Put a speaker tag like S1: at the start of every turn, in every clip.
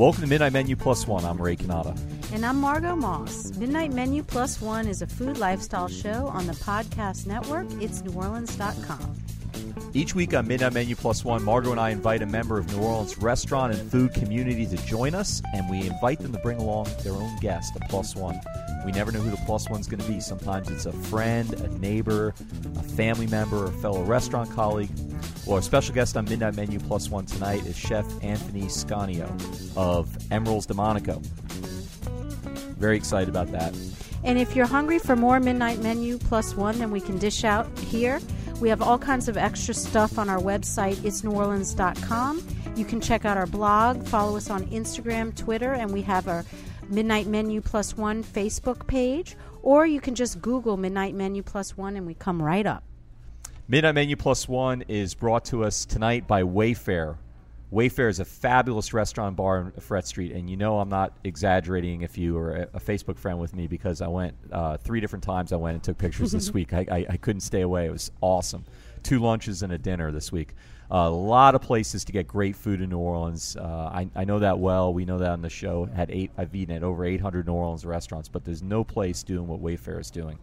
S1: Welcome to Midnight Menu Plus One. I'm Ray Cannata.
S2: And I'm Margot Moss. Midnight Menu Plus One is a food lifestyle show on the podcast network. It's neworleans.com.
S1: Each week on Midnight Menu Plus One, Margot and I invite a member of New Orleans restaurant and food community to join us, and we invite them to bring along their own guest, a plus one. We never know who the plus one's going to be. Sometimes it's a friend, a neighbor, a family member, a fellow restaurant colleague. Well, our special guest on Midnight Menu Plus One tonight is Chef Anthony Scanio of Emeril's Delmonico. Very excited about that.
S2: And if you're hungry for more Midnight Menu Plus One than we can dish out here, we have all kinds of extra stuff on our website, itsneworleans.com. You can check out our blog, follow us on Instagram, Twitter, and we have our Midnight Menu Plus One Facebook page, or you can just Google Midnight Menu Plus One and we come right up.
S1: Midnight Menu Plus One is brought to us tonight by Wayfare. Wayfare is a fabulous restaurant bar on Freret Street, and you know I'm not exaggerating if you are a, a Facebook friend with me because I went uh, three different times. I went and took pictures this week. I, I, I, couldn't stay away. It was awesome. Two lunches and a dinner this week. A lot of places to get great food in New Orleans. Uh, I, I know that well. We know that on the show. Had eight. I've eaten at over 800 New Orleans restaurants, but there's no place doing what Wayfare is doing.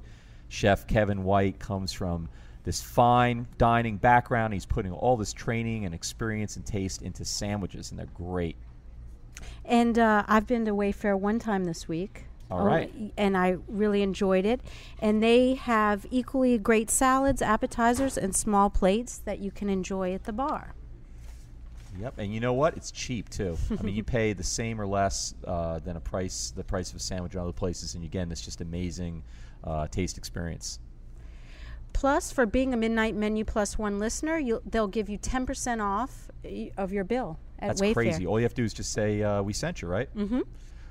S1: Chef Kevin White comes from this fine dining background. He's putting all this training and experience and taste into sandwiches, and they're great.
S2: And uh, I've been to Wayfare one time this week.
S1: All right.
S2: Oh, and I really enjoyed it. And they have equally great salads, appetizers, and small plates that you can enjoy at the bar.
S1: Yep, and you know what? It's cheap too. I mean, you pay the same or less uh, than a price, the price of a sandwich in other places, and again, it's just amazing uh, taste experience.
S2: Plus, for being a Midnight Menu Plus One listener, they'll give you 10% off of your bill at
S1: That's
S2: Wayfare.
S1: crazy. All you have to do is just say, uh, We sent you, right?
S2: Mm-hmm.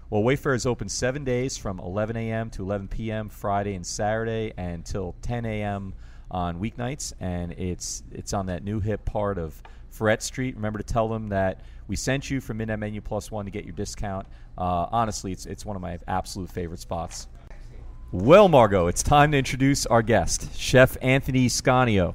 S1: Well, Wayfare is open seven days from 11 a.m. to 11 p.m. Friday and Saturday, until 10 a.m. on weeknights. And it's it's on that new hip part of Freret Street. Remember to tell them that we sent you from Midnight Menu Plus One to get your discount. Uh, honestly, it's it's one of my absolute favorite spots. Well, Margot, it's time to introduce our guest, Chef Anthony Scanio.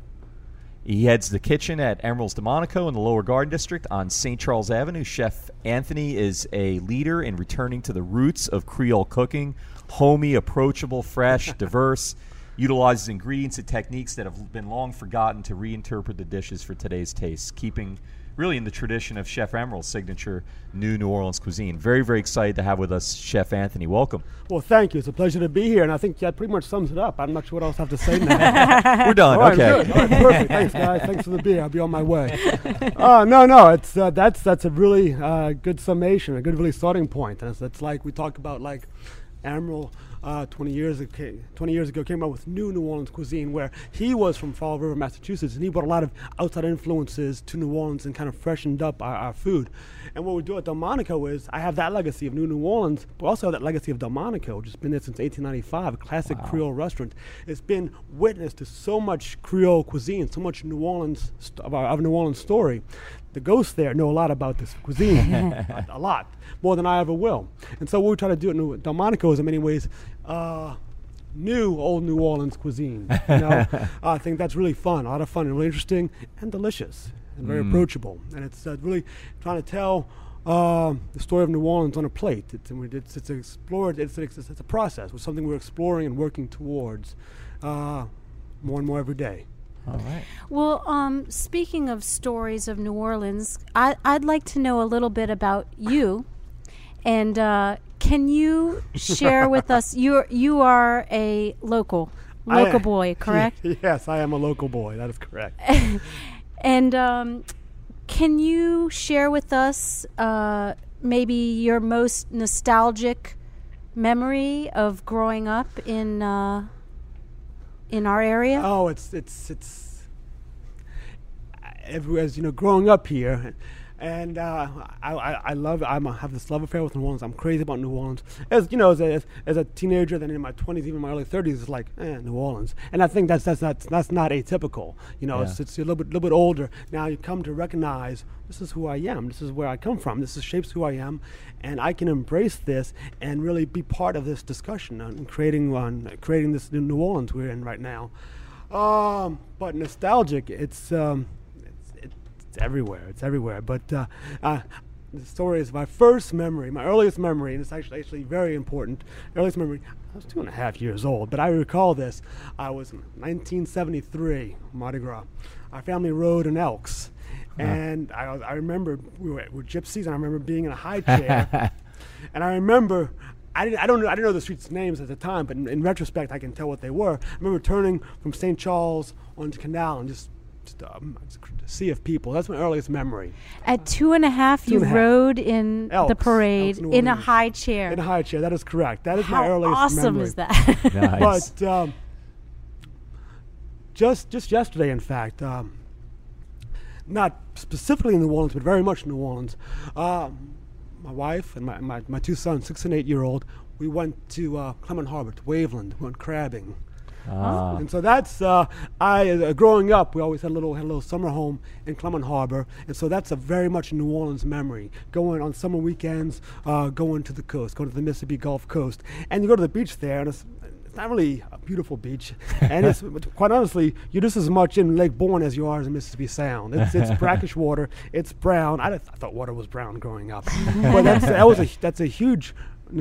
S1: He heads the kitchen at Emeril's Delmonico in the Lower Garden District on St. Charles Avenue. Chef Anthony is a leader in returning to the roots of Creole cooking, homey, approachable, fresh, diverse, utilizes ingredients and techniques that have been long forgotten to reinterpret the dishes for today's tastes, keeping really in the tradition of Chef Emeril's signature new New Orleans cuisine. Very, very excited to have with us Chef Anthony. Welcome.
S3: Well, thank you. It's a pleasure to be here, and I think that pretty much sums it up. I'm not sure what else I have to say now.
S1: We're done. Okay.
S3: Right, perfect. Thanks, guys. Thanks for the beer. I'll be on my way. Uh, no, no, it's uh, that's that's a really uh, good summation, a good really starting point. And it's, it's like we talk about like Emeril uh, 20 years ago, 20 years ago came out with new New Orleans cuisine, where he was from Fall River, Massachusetts, and he brought a lot of outside influences to New Orleans and kind of freshened up our, our food. And what we do at Delmonico is I have that legacy of New New Orleans, but also have that legacy of Delmonico, which has been there since 1895, a classic wow. Creole restaurant. It's been witness to so much Creole cuisine, so much New Orleans st- of, our, of New Orleans story the ghosts there know a lot about this cuisine, a, a, lot more than I ever will. And so what we try to do at New Delmonico is, in many ways, uh, new old New Orleans cuisine. You know, I think that's really fun, a lot of fun, and really interesting and delicious and very mm. approachable. And it's uh, really trying to tell. Uh, the story of New Orleans on a plate. It's, it's, it's explored. It's, it's, it's a process. It's something we're exploring and working towards uh, more and more every day.
S1: All right.
S2: Well, um, speaking of stories of New Orleans, I, would like to know a little bit about you. And uh, can you share with us? You you are a local local I, boy, correct?
S3: yes, I am a local boy. That is correct.
S2: and um, can you share with us uh, maybe your most nostalgic memory of growing up in? Uh, in our area?
S3: Oh, it's it's it's as you know, growing up here, and uh, I, I, I love I'm a, have this love affair with New Orleans. I'm crazy about New Orleans. As you know, as a, as a teenager, then in my 20s, even my early 30s, it's like eh, New Orleans, and I think that's that's not that's not atypical. You know, yeah. it's, it's a little bit little bit older now. You come to recognize this is who I am. This is where I come from. This is shapes who I am, and I can embrace this and really be part of this discussion on creating on creating this New Orleans we're in right now. Um, but nostalgic, it's. Um, it's everywhere. It's everywhere. But uh, uh, the story is my first memory, my earliest memory, and it's actually actually very important. Earliest memory. I was two and a half years old, but I recall this. I was 1973 Mardi Gras. Our family rode in Elks, and I, I remember we were, we were gypsies, and I remember being in a high chair, and I remember. I didn't, I don't know, I didn't know the streets' names at the time, but in, in retrospect, I can tell what they were. I remember turning from St. Charles onto Canal and just, just um, a sea of people. That's my earliest memory.
S2: At two and a half,
S3: Two
S2: you
S3: and half.
S2: rode in the parade
S3: Elks,
S2: in a high chair.
S3: In a high chair, that is correct. That is
S2: How
S3: my earliest
S2: awesome
S3: memory.
S2: Awesome is that?
S1: Nice.
S3: But um, just just yesterday, in fact, um, not specifically in New Orleans, but very much New Orleans. Um, my wife and my, my, my two sons, six and eight year old, we went to uh, Clermont Harbor, to Waveland, went crabbing.
S1: Ah.
S3: And so that's uh, I uh, growing up. We always had a little had a little summer home in Clermont Harbor, and so that's a very much New Orleans memory. Going on summer weekends, uh, going to the coast, going to the Mississippi Gulf Coast, and you go to the beach there, and it's, it's not really a beautiful beach, and it's quite honestly, you're just as much in Lake Borgne as you are in Mississippi Sound. It's, it's brackish water. It's brown. I, th- I thought water was brown growing up, but that's that was a that's a huge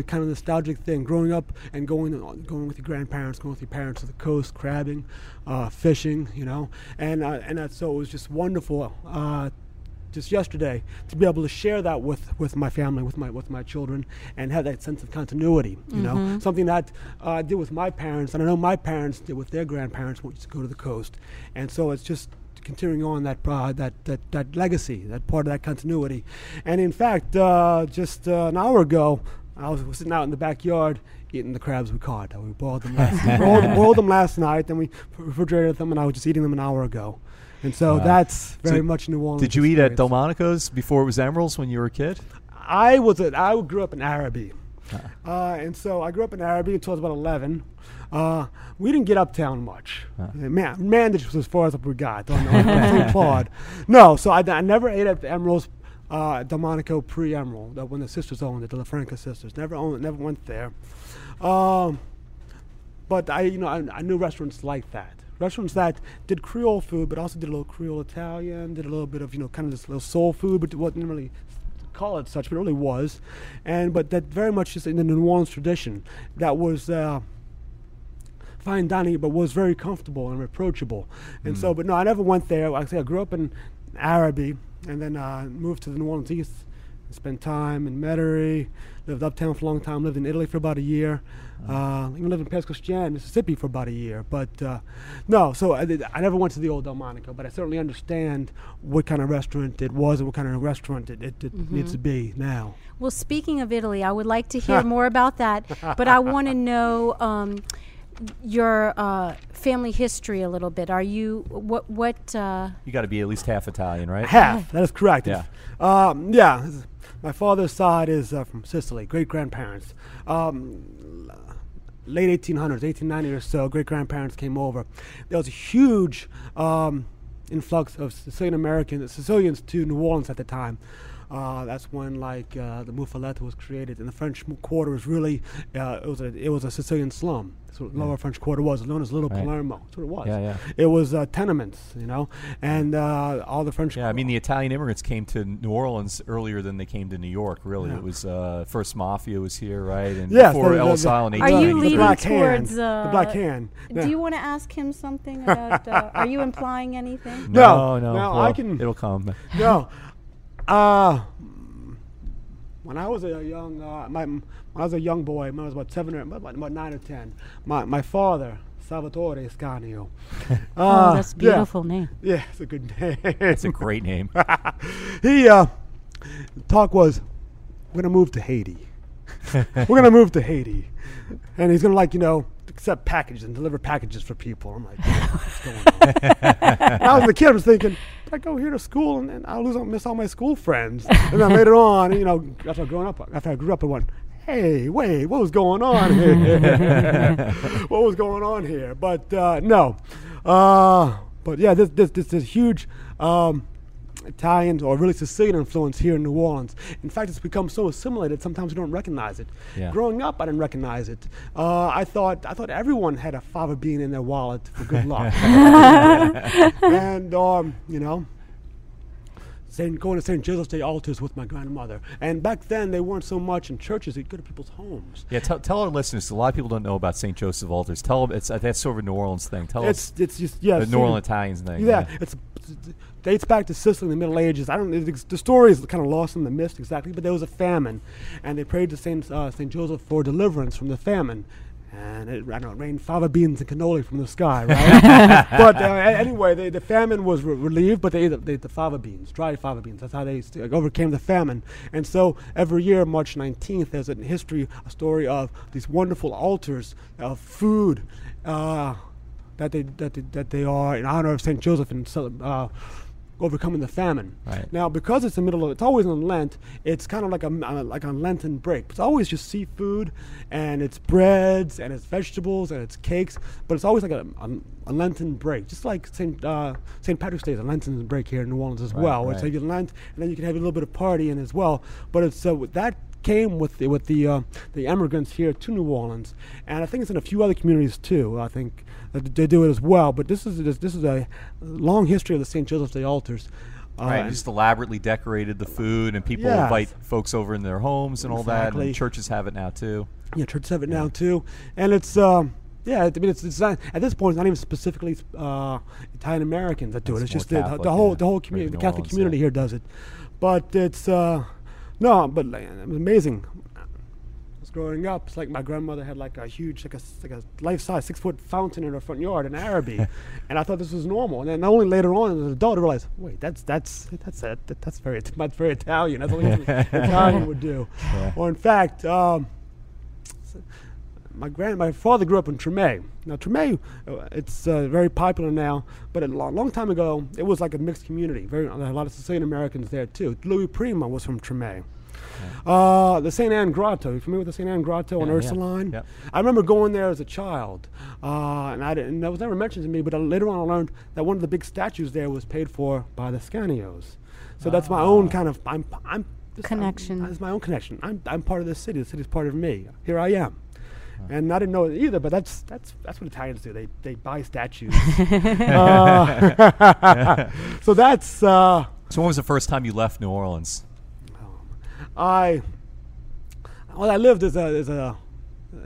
S3: kind of nostalgic thing. Growing up and going going with your grandparents, going with your parents to the coast, crabbing, uh, fishing, you know, and uh, and that, so it was just wonderful. Uh, just yesterday to be able to share that with, with my family, with my with my children, and have that sense of continuity. You know, something that uh, I did with my parents, and I know my parents did with their grandparents when we used to go to the coast, and so it's just continuing on that uh, that, that that legacy, that part of that continuity. And in fact, uh, just uh, an hour ago, I was sitting out in the backyard eating the crabs we caught. We boiled them last, boiled, boiled them last night, then we refrigerated them, and I was just eating them an hour ago. And so
S1: Wow.
S3: that's very
S1: So
S3: much New Orleans.
S1: Did you eat at. Delmonico's before it was Emeril's when you were a kid?
S3: I was a, I grew up in Arabi, uh, and so I grew up in Arabi until I was about eleven. Uh, we didn't get uptown much. Uh, Man, Mandage was as far as up we got. On, on St. Claude. No, so I, I never ate at Emeril's. Uh, Delmonico pre-Emerald, uh, when the sisters owned it, the LaFranca sisters. Never owned, never went there. Um, but I, you know, I, I knew restaurants like that. Restaurants that did Creole food, but also did a little Creole Italian, did a little bit of, you know, kind of this little soul food, but wasn't really call it such, but it really was. And but that very much is in the New Orleans tradition. That was. Uh, fine dining, but was very comfortable and approachable. And so, but no, I never went there. Like I say, I grew up in Arabi, and then uh, moved to the New Orleans East. and Spent time in Metairie, lived uptown for a long time. Lived in Italy for about a year. Uh, even lived in Pass Christian, Mississippi for about a year. But uh, no, so I, I never went to the old Delmonico, but I certainly understand what kind of restaurant it was and what kind of restaurant it, it, it needs to be now.
S2: Well, speaking of Italy, I would like to hear more about that, but I want to know um, your uh, family history a little bit. Are you what what? Uh,
S1: You got to be at least half Italian, right?
S3: Half. That is correct.
S1: Yeah.
S3: Um, yeah. My father's side is uh, from Sicily. Great grandparents. Um, late 1800s, 1890 or so. Great grandparents came over. There was a huge um, influx of Sicilian Americans, Sicilians to New Orleans at the time. Uh, that's when like uh, the Muffaletta was created, and the French Quarter was really uh, it was a it was a Sicilian slum. That's what Lower French Quarter was, known as Little
S1: Right.
S3: Palermo. That's what it was.
S1: Yeah, yeah.
S3: It was uh, tenements, you know, and uh, all the French.
S1: Yeah, I mean the Italian immigrants came to New Orleans earlier than they came to New York. Really,
S3: Yeah.
S1: it was uh, first Mafia was here, right? And
S3: Yes,
S1: before
S3: the- the-
S1: Ellis
S3: the-
S1: Island.
S2: Are you leading towards,
S3: hand, the black hand.
S2: Do you want to ask him something about? Uh, are you implying anything?
S1: No,
S3: No,
S1: no.
S3: no,
S1: well,
S3: I can-
S1: It'll come.
S3: no. Uh, when I was a young, uh, my, when I was a young boy, when I was about seven or about, about nine or ten, my, my father, Salvatore Scanio.
S2: oh,
S3: uh,
S2: that's a
S3: yeah,
S2: beautiful name.
S3: Yeah, it's a good name.
S1: It's a great name.
S3: he uh, talk was, we're gonna move to Haiti. we're gonna move to Haiti, and he's gonna like you know accept packages and deliver packages for people. I'm like, what's going on? I was a kid. I was thinking, I go here to school and, and I'll lose, I'll miss all my school friends. And then later on, you know, after I growing up, after I grew up, I went. Hey, wait! What was going on here? what was going on here? But uh, no, uh, but yeah, this this this, this huge um, Italian or really Sicilian influence here in New Orleans. In fact, it's become so assimilated sometimes we don't recognize it.
S1: Yeah.
S3: Growing up, I didn't recognize it. Uh, I thought I thought everyone had a fava bean in their wallet for good luck, and um, you know. Saint, going to St. Joseph's Day altars with my grandmother. And back then, they weren't so much in churches; they'd go to people's homes.
S1: Yeah, tell, tell our listeners. A lot of people don't know about St. Joseph altars. Tell them it's uh, that's sort of a New Orleans thing. Tell
S3: It's
S1: us
S3: it's just yeah,
S1: the New Orleans Italians thing.
S3: Yeah, it's dates back to Sicily in the Middle Ages. I don't. It's, the story is kind of lost in the mist exactly, but there was a famine, and they prayed to Saint uh, Saint Joseph for deliverance from the famine. And it, I know, it rained fava beans and cannoli from the sky, right? but uh, anyway, they, the famine was re- relieved, but they ate, the, they ate the fava beans, dried fava beans. That's how they st- overcame the famine. And so every year, March 19th, there's in history a story of these wonderful altars of food. Uh, that they that they, that they are in honor of Saint Joseph and uh, overcoming the famine.
S1: Right.
S3: Now, because it's the middle of it's always on Lent, it's kind of like a uh, like a Lenten break. It's always just seafood, and it's breads, and it's vegetables, and it's cakes. But it's always like a, a, a Lenten break, just like Saint uh, Saint Patrick's Day is a Lenten break here in New Orleans as
S1: Right,
S3: well.
S1: Right.
S3: So you Lent, and then you can have a little bit of partying as well. But it's uh, that came with the, with the uh, the immigrants here to New Orleans, and I think it's in a few other communities too. I think they do it as well. But this is this, this is a long history of the St. Joseph's Day altars. Uh,
S1: Right, just elaborately decorated the food, and people
S3: Yes.
S1: invite folks over in their homes and all that. And churches have it now too.
S3: Yeah, churches have it now too, and it's um, yeah. I mean, it's, it's not, at this point. It's not even specifically uh, Italian Americans that do it.
S1: It's
S3: just the,
S1: Catholic,
S3: the whole
S1: yeah.
S3: the whole community, the Catholic
S1: Orleans,
S3: community
S1: yeah.
S3: here does it. But it's uh, no, but like, it was amazing. I was growing up. It's like my grandmother had like a huge, like a like a life size six foot fountain in her front yard in Arabi, and I thought this was normal. And then only later on, as an adult, I realized, wait, that's that's that's that, that's very that's very Italian. That's what Italian would do.
S1: Yeah.
S3: Or in fact. Um, my grand my father grew up in Tremé. Now Tremé, uh, it's uh, very popular now, but a long, long time ago it was like a mixed community. Very a lot of Sicilian Americans there too. Louis Prima was from Tremé. Uh, the St. Anne Grotto. You familiar with the St. Anne Grotto on
S1: Yeah, yeah.
S3: Ursuline?
S1: Yep.
S3: I remember going there as a child, uh, and I didn't. And that was never mentioned to me. But uh, later on, I learned that one of the big statues there was paid for by the Scanios. So that's my own kind of. I'm. I'm this- I'm-
S2: Connection.
S3: It's my own connection. I'm. I'm part of this city. The city's part of me. Here I am. And I didn't know it either, but that's that's that's what Italians do. They they buy statues. Uh, so that's uh,
S1: So when was the first time you left New Orleans?
S3: I well I lived as a as a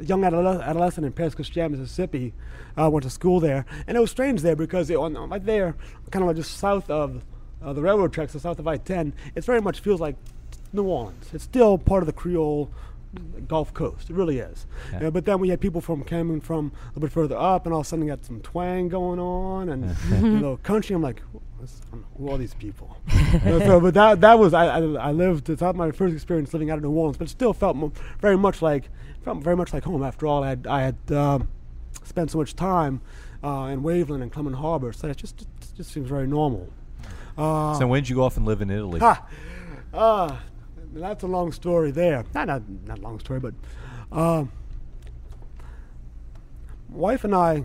S3: young adolescent in Pass Christian, Mississippi. I went to school there, and it was strange there because it, on, right there, kind of like just south of uh, the railroad tracks, so south of I-10, it very much feels like New Orleans. It's still part of the Creole Gulf Coast. It really is.
S1: Yeah.
S3: Uh, but then we had people from coming from a little bit further up, and all of a sudden got some twang going on, and you know, country. I'm like, who are these people? Uh, so, but that that was I, I, I lived. It's not my first experience living out of New Orleans, but it still felt mo- very much like felt very much like home. After all, I had I had um, spent so much time uh, in Waveland and Clermont Harbor, so it just it just seems very normal. Uh,
S1: so when did you go off and live in Italy?
S3: Ha! That's a long story there. Not not, not long story, but uh, wife and I,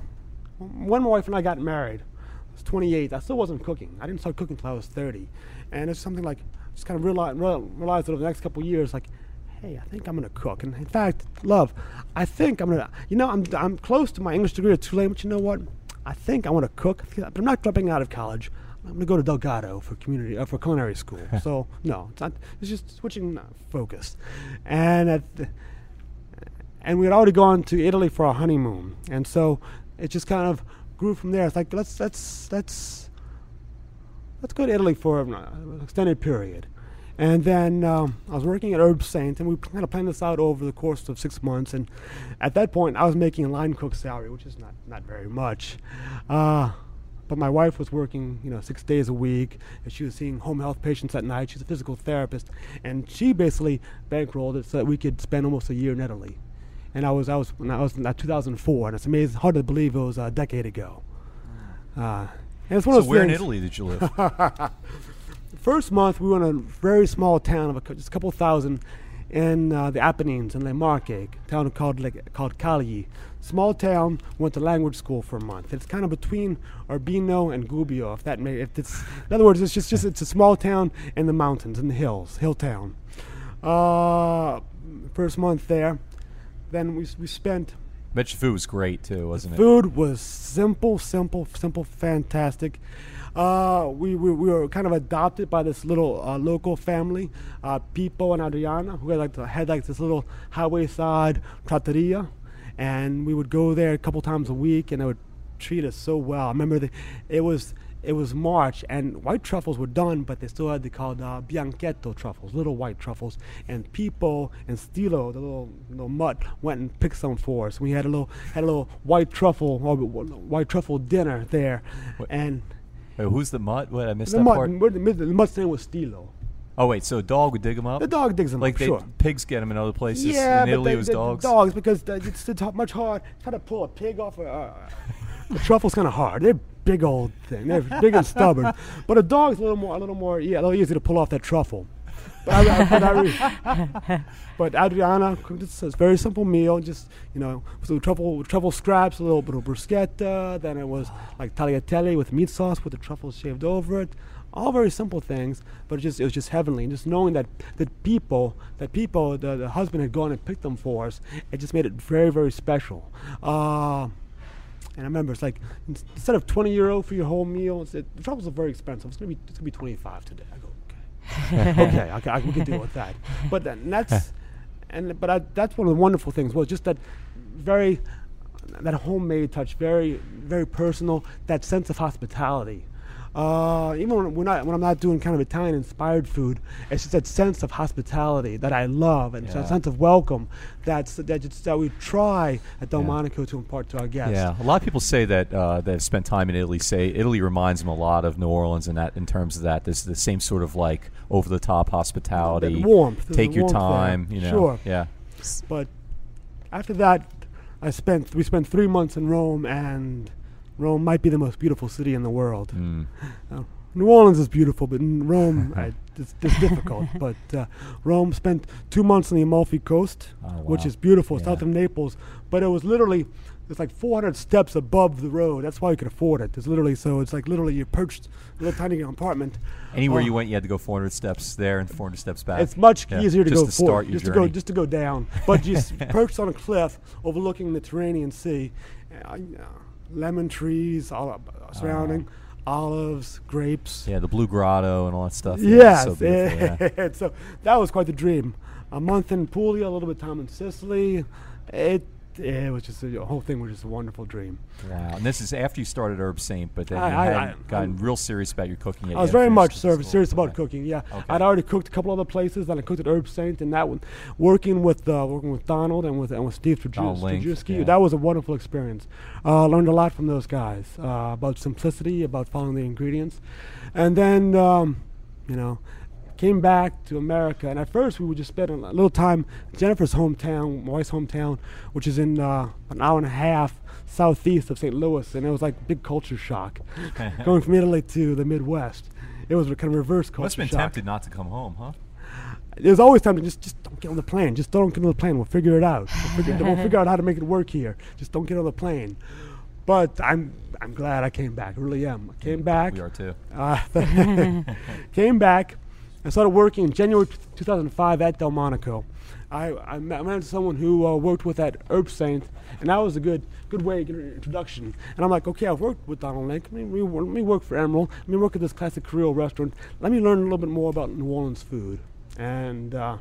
S3: when my wife and I got married, I was 28. I still wasn't cooking. I didn't start cooking until I was 30, and it's something like just kind of realize, realized over the next couple years, like, hey, I think I'm gonna cook. And in fact, love, I think I'm gonna. You know, I'm I'm close to my English degree at Tulane, but you know what? I think I want to cook, but I'm not dropping out of college. I'm going to go to Delgado for community uh, for culinary school. so no, it's not. It's just switching uh, focus, and at the, and we had already gone to Italy for our honeymoon, and so it just kind of grew from there. It's like let's let's let's let's go to Italy for an uh, extended period. And then um, I was working at Herbsaint, and we kind of planned this out over the course of six months. And at that point, I was making a line cook salary, which is not, not very much. Uh, but my wife was working, you know, six days a week, and she was seeing home health patients at night. She's a physical therapist, and she basically bankrolled it so that we could spend almost a year in Italy. And I was, I was, I was in uh, 2004, and it's amazing, hard to believe it was a decade ago. Uh, and it's one
S1: So
S3: of those
S1: where in Italy did you live?
S3: First month, we were in a very small town of a, just a couple thousand in uh, the Apennines in Le Marche, a town called like, called Cagli. Small town. Went to language school for a month. It's kind of between Urbino and Gubbio, if that may. If it's in other words, it's just just it's a small town in the mountains, in the hills, hill town. Uh, first month there, then we we spent
S1: Bet your food was great too, wasn't it?
S3: Food was simple, simple, simple, fantastic. Uh, we, we, we were kind of adopted by this little uh, local family, uh, Pipo and Adriana, who had like, the, had like this little highway side trattoria, and we would go there a couple times a week, and they would treat us so well. I remember the, it was it was March, and white truffles were done, but they still had the called uh, bianchetto truffles, little white truffles. And Pipo and Stilo, the little little mutt, went and picked some for us. We had a little had a little white truffle or white truffle dinner there,
S1: What-
S3: and
S1: Wait, who's the mutt? What I missed
S3: the
S1: that
S3: mutt,
S1: part.
S3: the, the mutt's name was Stilo.
S1: Oh wait, so a dog would dig them up?
S3: The dog digs them
S1: like
S3: up,
S1: they,
S3: sure.
S1: pigs get them in other places.
S3: Yeah,
S1: in
S3: but
S1: Italy
S3: they,
S1: it was
S3: the-
S1: dogs.
S3: dogs because the, it's, much hard. Try to pull a pig off a, uh, a truffle's kind of hard. They're big old thing. They're big and stubborn. But a dog's a little more, a little more, yeah, a little easier to pull off that truffle. But, I, but, I re- but Adriana this very simple meal. Just you know, so truffle truffle scraps, a little bit of bruschetta. Then it was like tagliatelle with meat sauce with the truffles shaved over it. All very simple things, but it just it was just heavenly. And just knowing that that people that people the, the husband had gone and picked them for us, it just made it very very special. Uh, and I remember it's like instead of twenty euro for your whole meal, it's, it, the truffles are very expensive. It's gonna be it's gonna be twenty five today. I go okay, okay, I, we can deal with that. But then that's and but I, that's one of the wonderful things was just that very that homemade touch, very very personal, that sense of hospitality. Uh, even when, when, I, when I'm not doing kind of Italian inspired food, it's just that sense of hospitality that I love and
S1: Yeah.
S3: that sense of welcome that's that, just, that we try at
S1: Yeah.
S3: Delmonico to impart to our guests.
S1: Yeah, a lot of people say that uh, that have spent time in Italy say Italy reminds them a lot of New Orleans in that in terms of that. There's the same sort of like over the top hospitality,
S3: That warmth. There's
S1: take your
S3: warmth there.
S1: time. You know,
S3: Sure.
S1: yeah.
S3: But after that, I spent we spent three months in Rome, and Rome might be the most beautiful city in the world.
S1: Mm.
S3: New Orleans is beautiful, but in Rome I, it's, it's difficult. But uh, Rome spent two months on the Amalfi Coast,
S1: Oh,
S3: which is beautiful,
S1: Yeah.
S3: south of Naples. But it was literally it's like 400 steps above the road. That's why you could afford it. It's literally so it's like literally you're perched in a little tiny apartment.
S1: Anywhere
S3: Oh.
S1: you went, you had to go 400 steps there and 400 steps back.
S3: It's much
S1: Yeah,
S3: easier to
S1: just
S3: go
S1: to
S3: forward,
S1: start your
S3: just to
S1: journey.
S3: go just to go down. But just perched on a cliff overlooking the Mediterranean Sea, uh, lemon trees all up, uh, surrounding, olives, grapes.
S1: yeah, the Blue Grotto and all that stuff. Yeah,
S3: Yes,
S1: so yeah.
S3: so that was quite the dream. A month in Puglia, a little bit of time in Sicily. It it was just a, the whole thing was just a wonderful dream.
S1: Wow. And this is after you started Herbsaint, but then
S3: I-
S1: you
S3: I- I-
S1: gotten real serious about your cooking.
S3: I was very much
S1: finished
S3: ser-
S1: the school.
S3: serious about
S1: Okay.
S3: cooking. Yeah,
S1: Okay.
S3: I'd already cooked a couple other places. Then I cooked at Herbsaint, and that one, working with uh, working with Donald and with and with Steve
S1: Donald yeah.
S3: that was a wonderful experience. Uh, learned a lot from those guys uh, about simplicity, about following the ingredients, and then um, you know. Came back to America, and at first we would just spend a little time Jennifer's hometown, my wife's hometown, which is in uh, an hour and a half southeast of St. Louis, and it was like big culture shock going from Italy to the Midwest. It was kind of reverse culture shock.
S1: Must have been
S3: shock.
S1: tempted not to come home, huh?
S3: There's always time to just just don't get on the plane. Just don't get on the plane. We'll figure it out. We'll figure, we'll figure out how to make it work here. Just don't get on the plane. But I'm I'm glad I came back. I really am. I came back.
S1: We are too.
S3: Uh, came back. I started working in January 2005 at Delmonico. I, I met, I met someone who uh, worked with at Herbsaint, and that was a good good way to get an introduction. And I'm like, okay, I've worked with Donald Link. Let me, let me work for Emeril. Let me work at this classic Creole restaurant. Let me learn a little bit more about New Orleans food. And uh,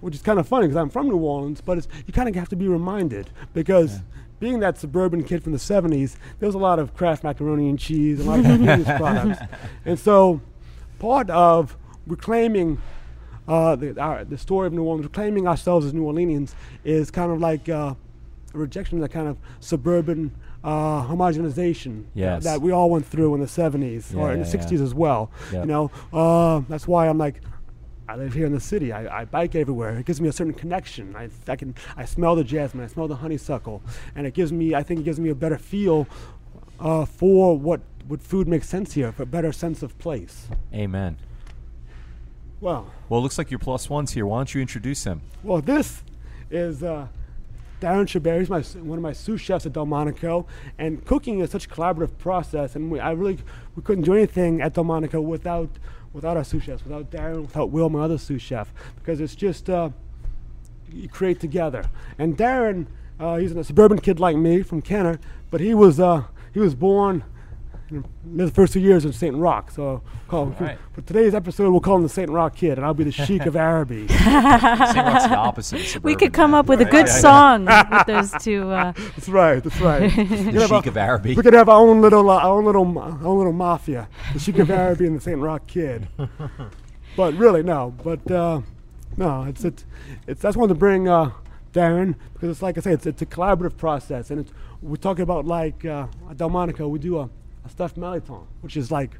S3: which is kind of funny because I'm from New Orleans, but it's, you kind of have to be reminded because
S1: Yeah.
S3: being that suburban kid from the 70s, there was a lot of Kraft macaroni and cheese and a lot of convenience products. And so part of reclaiming uh, the, our, the story of New Orleans, reclaiming ourselves as New Orleanians is kind of like uh, a rejection of that kind of suburban uh, homogenization
S1: Yes.
S3: that we all went through in the 70s or
S1: Yeah,
S3: in the
S1: yeah,
S3: 60s
S1: yeah.
S3: as well.
S1: Yep.
S3: You know, uh, that's why I'm like, I live here in the city. I, I bike everywhere. It gives me a certain connection. I, I can I smell the jasmine. I smell the honeysuckle, and it gives me I think it gives me a better feel uh, for what what food make sense here, for a better sense of place.
S1: Amen.
S3: Well,
S1: Well, it looks like your plus one's here. Why don't you introduce him?
S3: well, this is uh, Darren Chabert. He's my one of my sous chefs at Delmonico, and cooking is such a collaborative process. And we, I really we couldn't do anything at Delmonico without without our sous chefs, without Darren, without Will, my other sous chef, because it's just uh, you create together. And Darren, Uh, he's a suburban kid like me from Kenner, but he was uh, he was born in the first two years in St. Roch. So call,
S1: right.
S3: for today's episode, we'll call him the St. Roch Kid, and I'll be the Sheik of Araby.
S1: St. Roch's the opposite. Of
S2: We could come
S1: man.
S2: up with a good
S1: Yeah, yeah.
S2: song with those two. Uh,
S3: That's right. That's right. We could
S1: The
S3: have
S1: Sheik
S3: a-
S1: of Araby.
S3: we could have our own little, uh, our own little, ma- our own little mafia, the Sheik of Araby and the St. Roch Kid. but really, no. But uh, no, it's it's, it's that's one to bring uh, Darren because it's like I say, it's it's a collaborative process, and it's we're talking about like uh, at Delmonico, we do a, a stuffed melon, which is like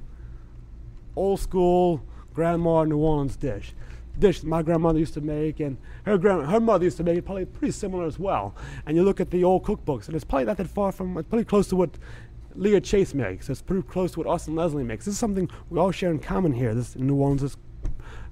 S3: old school grandma New Orleans dish. Dish my grandmother used to make, and her grand her mother used to make it probably pretty similar as well. And you look at the old cookbooks, and it's probably not that far from, it's pretty close to what Leah Chase makes. It's pretty close to what Austin Leslie makes. This is something we all share in common here. This in New Orleans, this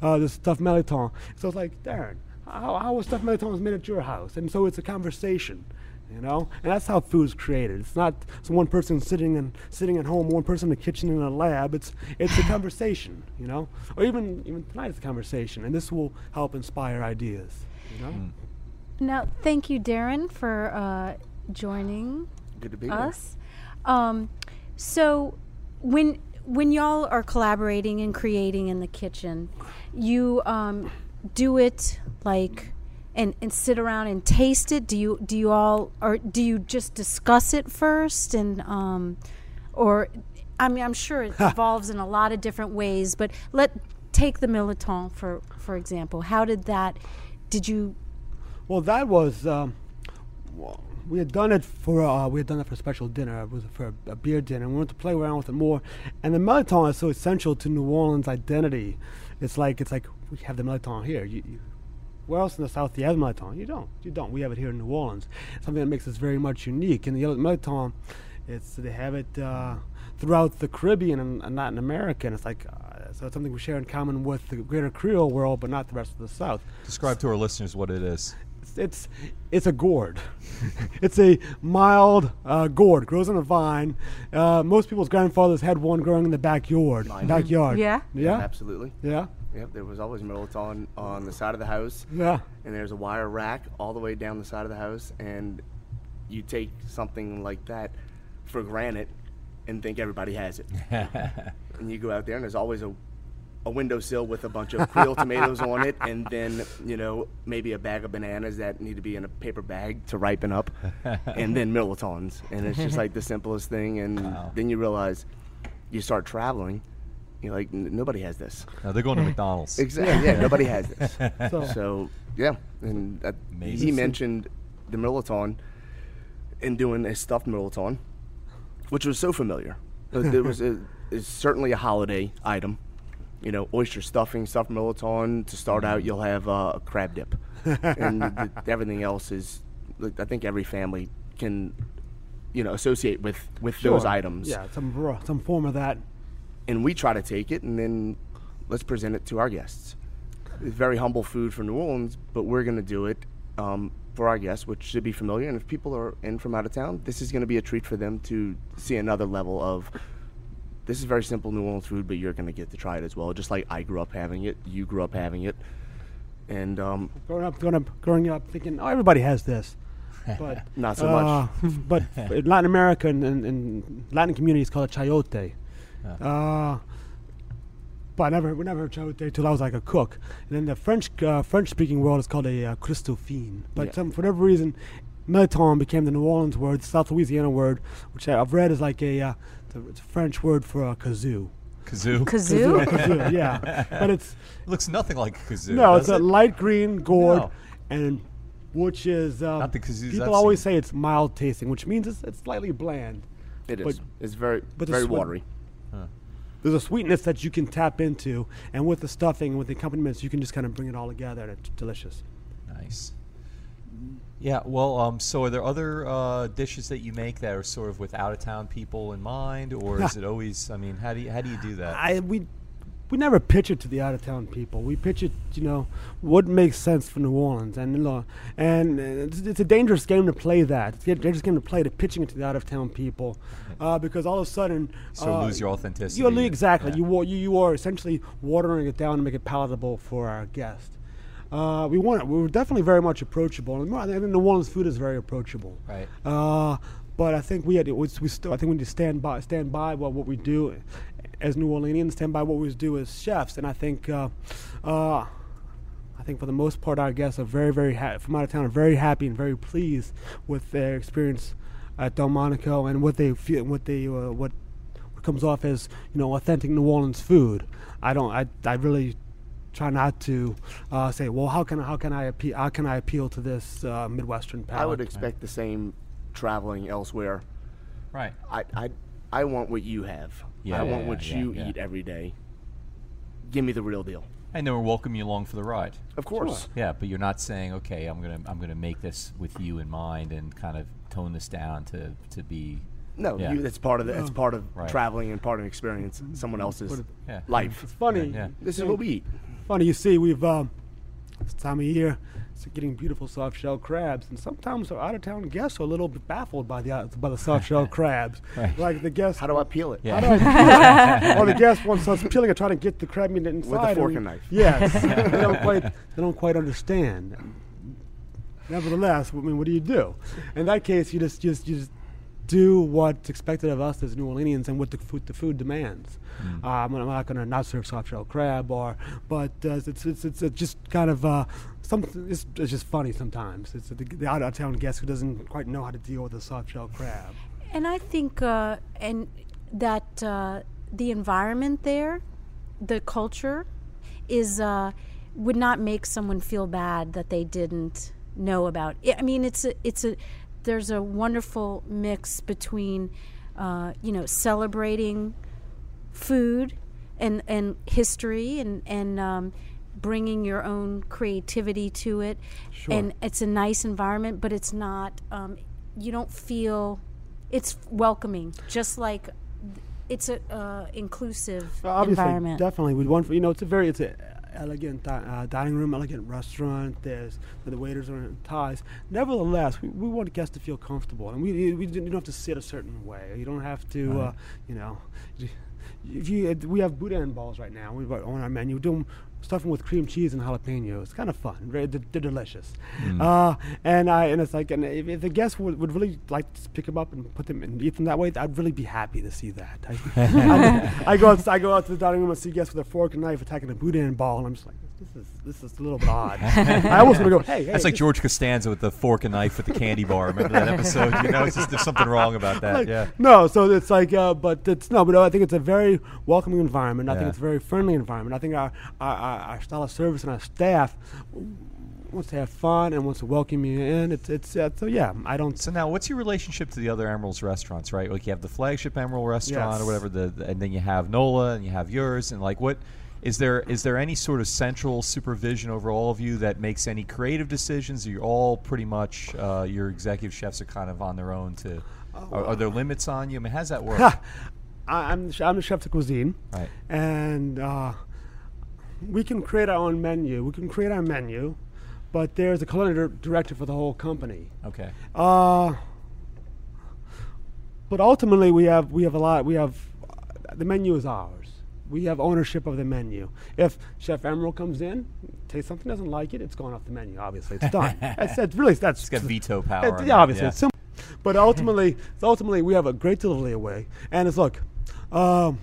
S3: uh, this stuffed melon. So it's like, Darren, how how was stuffed melon made at your house? And so it's a conversation you know? And that's how food is created. It's not some one person sitting and sitting at home one person in the kitchen in a lab. It's it's a conversation you know? Or even even tonight it's a conversation and this will help inspire ideas you know?
S2: Now, thank you, Darren, for uh, joining
S4: Good to be here.
S2: us. Um, so, when when y'all are collaborating and creating in the kitchen, you um, do it like and, and sit around and taste it. Do you do you all or do you just discuss it first and um, or I mean I'm sure it evolves in a lot of different ways. But let take the mirliton for for example. How did that? Did you
S3: well that was um, we had done it for uh, we had done it for a special dinner it was for a, a beer dinner we wanted to play around with it more and the melon is so essential to New Orleans identity it's like it's like we have the melon here you, you where else in the South do you have melon? You don't. You don't. We have it here in New Orleans. Something that makes us very much unique. In the melon, it's they have it uh, throughout the Caribbean and, and Latin America. And it's like uh, so it's something we share in common with the greater Creole world, but not the rest of the South.
S1: Describe to our listeners what it is.
S3: It's it's, it's a gourd. it's a mild uh, gourd. Grows on a vine. Uh, most people's grandfathers had one growing in the backyard.
S4: Mine did.
S3: Backyard.
S2: Yeah.
S3: Yeah.
S4: Absolutely.
S3: Yeah.
S4: Yep, there was always Mirliton on the side of the house,
S3: Yeah.
S4: and there's a wire rack all the way down the side of the house, and you take something like that for granted and think everybody has it. and you go out there, and there's always a, a windowsill with a bunch of Creole tomatoes on it, and then, you know, maybe a bag of bananas that need to be in a paper bag to ripen up, and then Mirlitons. And it's just like the simplest thing, and
S1: Wow.
S4: then you realize you start traveling. You're like, "N- nobody has this.
S1: Now they're going to McDonald's.
S4: Exactly. Yeah, nobody has this.
S3: So,
S4: So yeah, and that,
S1: Amazing.
S4: he mentioned the Mirliton and doing a stuffed Mirliton, which was so familiar. It was a, it's certainly a holiday item. You know, oyster stuffing, stuffed Mirliton. To start out, you'll have uh, a crab dip, and the, everything else is. like, I think every family can, you know, associate with with those
S3: Sure.
S4: items
S3: Yeah. Some ro- some form of that.
S4: And we try to take it and then let's present it to our guests. It's very humble food for New Orleans, but we're going to do it um, for our guests, which should be familiar. And if people are in from out of town, this is going to be a treat for them to see another level of. This is very simple New Orleans food, but you're going to get to try it as well. Just like I grew up having it, you grew up having it, and um,
S3: Growing up, growing up, growing up, thinking, oh, everybody has this, but
S4: not so much.
S3: uh, but Latin America and, and, and Latin communities call it chayote. Uh, but I never, we never heard chayote till I was like a cook. And then the French, uh, French-speaking world is called a uh, Christophine. But
S4: Yeah.
S3: some, for whatever reason, Mirliton became the New Orleans word, the South Louisiana word, which I- I've read is like a, uh, it's a, it's a French word for a kazoo.
S1: Kazoo.
S2: kazoo?
S3: kazoo, yeah. But it's
S1: looks nothing like a kazoo.
S3: no, it's
S1: does
S3: a light green gourd,
S1: No.
S3: and which is um,
S1: Not the kazoos
S3: people
S1: I've
S3: always
S1: seen.
S3: say it's mild tasting, which means it's, it's slightly bland.
S4: It is.
S3: but-
S4: it's very
S3: but the
S4: very
S3: sweet- There's a sweetness that you can tap into, and with the stuffing, and with the accompaniments, you can just kind of bring it all together, and it's delicious.
S1: Nice. Yeah. Well, um, so are there other uh, dishes that you make that are sort of with out of town people in mind, or is it always? I mean, how do you how do you do that?
S3: I we we never pitch it to the out of town people. We pitch it, you know, what makes sense for New Orleans, and you know, and uh, it's, it's a dangerous game to play. That it's a dangerous game to play to pitching it to the out of town people, uh, because all of a sudden,
S1: So
S3: uh,
S1: lose your authenticity.
S3: You exactly.
S1: Yeah.
S3: You you you are essentially watering it down to make it palatable for our guest. uh, we want it. we were definitely very much approachable, and I think New Orleans food is very approachable.
S1: Right.
S3: Uh, but I think we had we, we still, I think we need to stand by stand by what, what we do as New Orleanians, stand by what we do as chefs, and I think. Uh, uh, I think for the most part, our guests are very, very ha- from out of town are very happy and very pleased with their experience at Delmonico and what they feel, what they, uh, what, what comes off as you know authentic New Orleans food. I don't, I, I really try not to uh, say, well, how can how can I appeal, how can I appeal to this uh, Midwestern palate?
S4: I would expect the same traveling elsewhere.
S1: Right.
S4: I, I, I want what you have.
S1: Yeah,
S4: I
S1: yeah,
S4: want
S1: yeah,
S4: what
S1: yeah,
S4: you
S1: yeah.
S4: eat every day. Give me the real deal.
S1: And then we're welcoming you along for the ride.
S4: Of course.
S1: Yeah, but you're not saying, okay, I'm gonna I'm gonna make this with you in mind and kind of tone this down to to be.
S4: No,
S1: Yeah.
S4: you, that's part of the, that's part of
S1: Right.
S4: traveling and part of experience someone else's
S3: it-
S1: Yeah.
S4: life.
S3: It's funny.
S1: Yeah.
S4: This is what we eat.
S3: Funny, you see, we've um, this time of year, it's getting beautiful soft shell crabs, and sometimes our out of town guests are a little bit baffled by the out- by the soft shell crabs.
S1: Right.
S3: Like the guests,
S4: How do I peel it?
S1: Yeah.
S3: How do I peel it? or the guest wants us peeling and trying to get the crab meat inside.
S4: With a fork and knife.
S3: Yes, they don't quite they don't quite understand. Nevertheless, I mean, what do you do? In that case, you just just you just do what's expected of us as New Orleanians and what the food the food demands.
S1: Mm.
S3: Um, I'm not going to not serve soft shell crab, or but uh, it's, it's it's it's just kind of uh, some it's, it's just funny sometimes. It's the, the out of town guest who doesn't quite know how to deal with a soft shell crab.
S2: And I think uh, and that uh, the environment there, the culture, is uh, would not make someone feel bad that they didn't know about. I I mean, it's a it's a there's a wonderful mix between uh, you know celebrating food and and history and and um, bringing your own creativity to it.
S3: Sure.
S2: And it's a nice environment, but it's not. Um, you don't feel it's welcoming, just like it's a uh, inclusive
S3: Well,
S2: environment.
S3: definitely, we'd want you know it's a very it's a elegant di- uh, dining room, elegant restaurant. There's the waiters are in ties. Nevertheless, we, we want guests to feel comfortable, and we we don't you don't have to sit a certain way. You don't have to, uh, you know. If you, we have boudin balls right now. We've got on our menu. We do stuff them with cream cheese and jalapeno. It's kind of fun. Very, they're, they're delicious.
S1: Mm.
S3: Uh, and I and it's like, and if, if the guests would, would really like to pick them up and put them and eat them that way, I'd really be happy to see that. I, I, I go out, I go out to the dining room and see guests with a fork and knife attacking a boudin ball, and I'm just like, this is this is a little bit odd. I almost want to go, hey, hey,
S1: That's like George Costanza with the fork and knife at the candy bar. Remember that episode? You know, it's just, there's something wrong about that.
S3: like,
S1: yeah.
S3: No, so it's like, uh, but it's no, but I think it's a very welcoming environment. I think it's a very friendly environment. I think our our, our, our style of service and our staff wants to have fun and wants to welcome you in. It's it's uh, so yeah. I don't.
S1: So now, what's your relationship to the other Emeril's restaurants? Right, like you have the flagship Emerald restaurant
S3: Yes.
S1: or whatever, the, the- and then you have Nola and you have yours, and like what is there is there any sort of central supervision over all of you that makes any creative decisions? You're you all pretty much uh, your executive chefs are kind of on their own to? Are, are there limits on you? I mean, how's that work?
S3: I'm the I'm the chef de cuisine,
S1: right.
S3: and uh, we can create our own menu. We can create our menu, but there's a culinary director for the whole company.
S1: Okay.
S3: Uh, but ultimately, we have we have a lot. We have the menu is ours. We have ownership of the menu. If Chef Emeril comes in, tastes something, doesn't like it, it's going off the menu. Obviously, it's done. that's, that's really that's
S1: It's got veto power.
S3: it- yeah, obviously,
S1: yeah.
S3: it's simple. But ultimately, ultimately, we have a great deal of leeway. And it's look, um,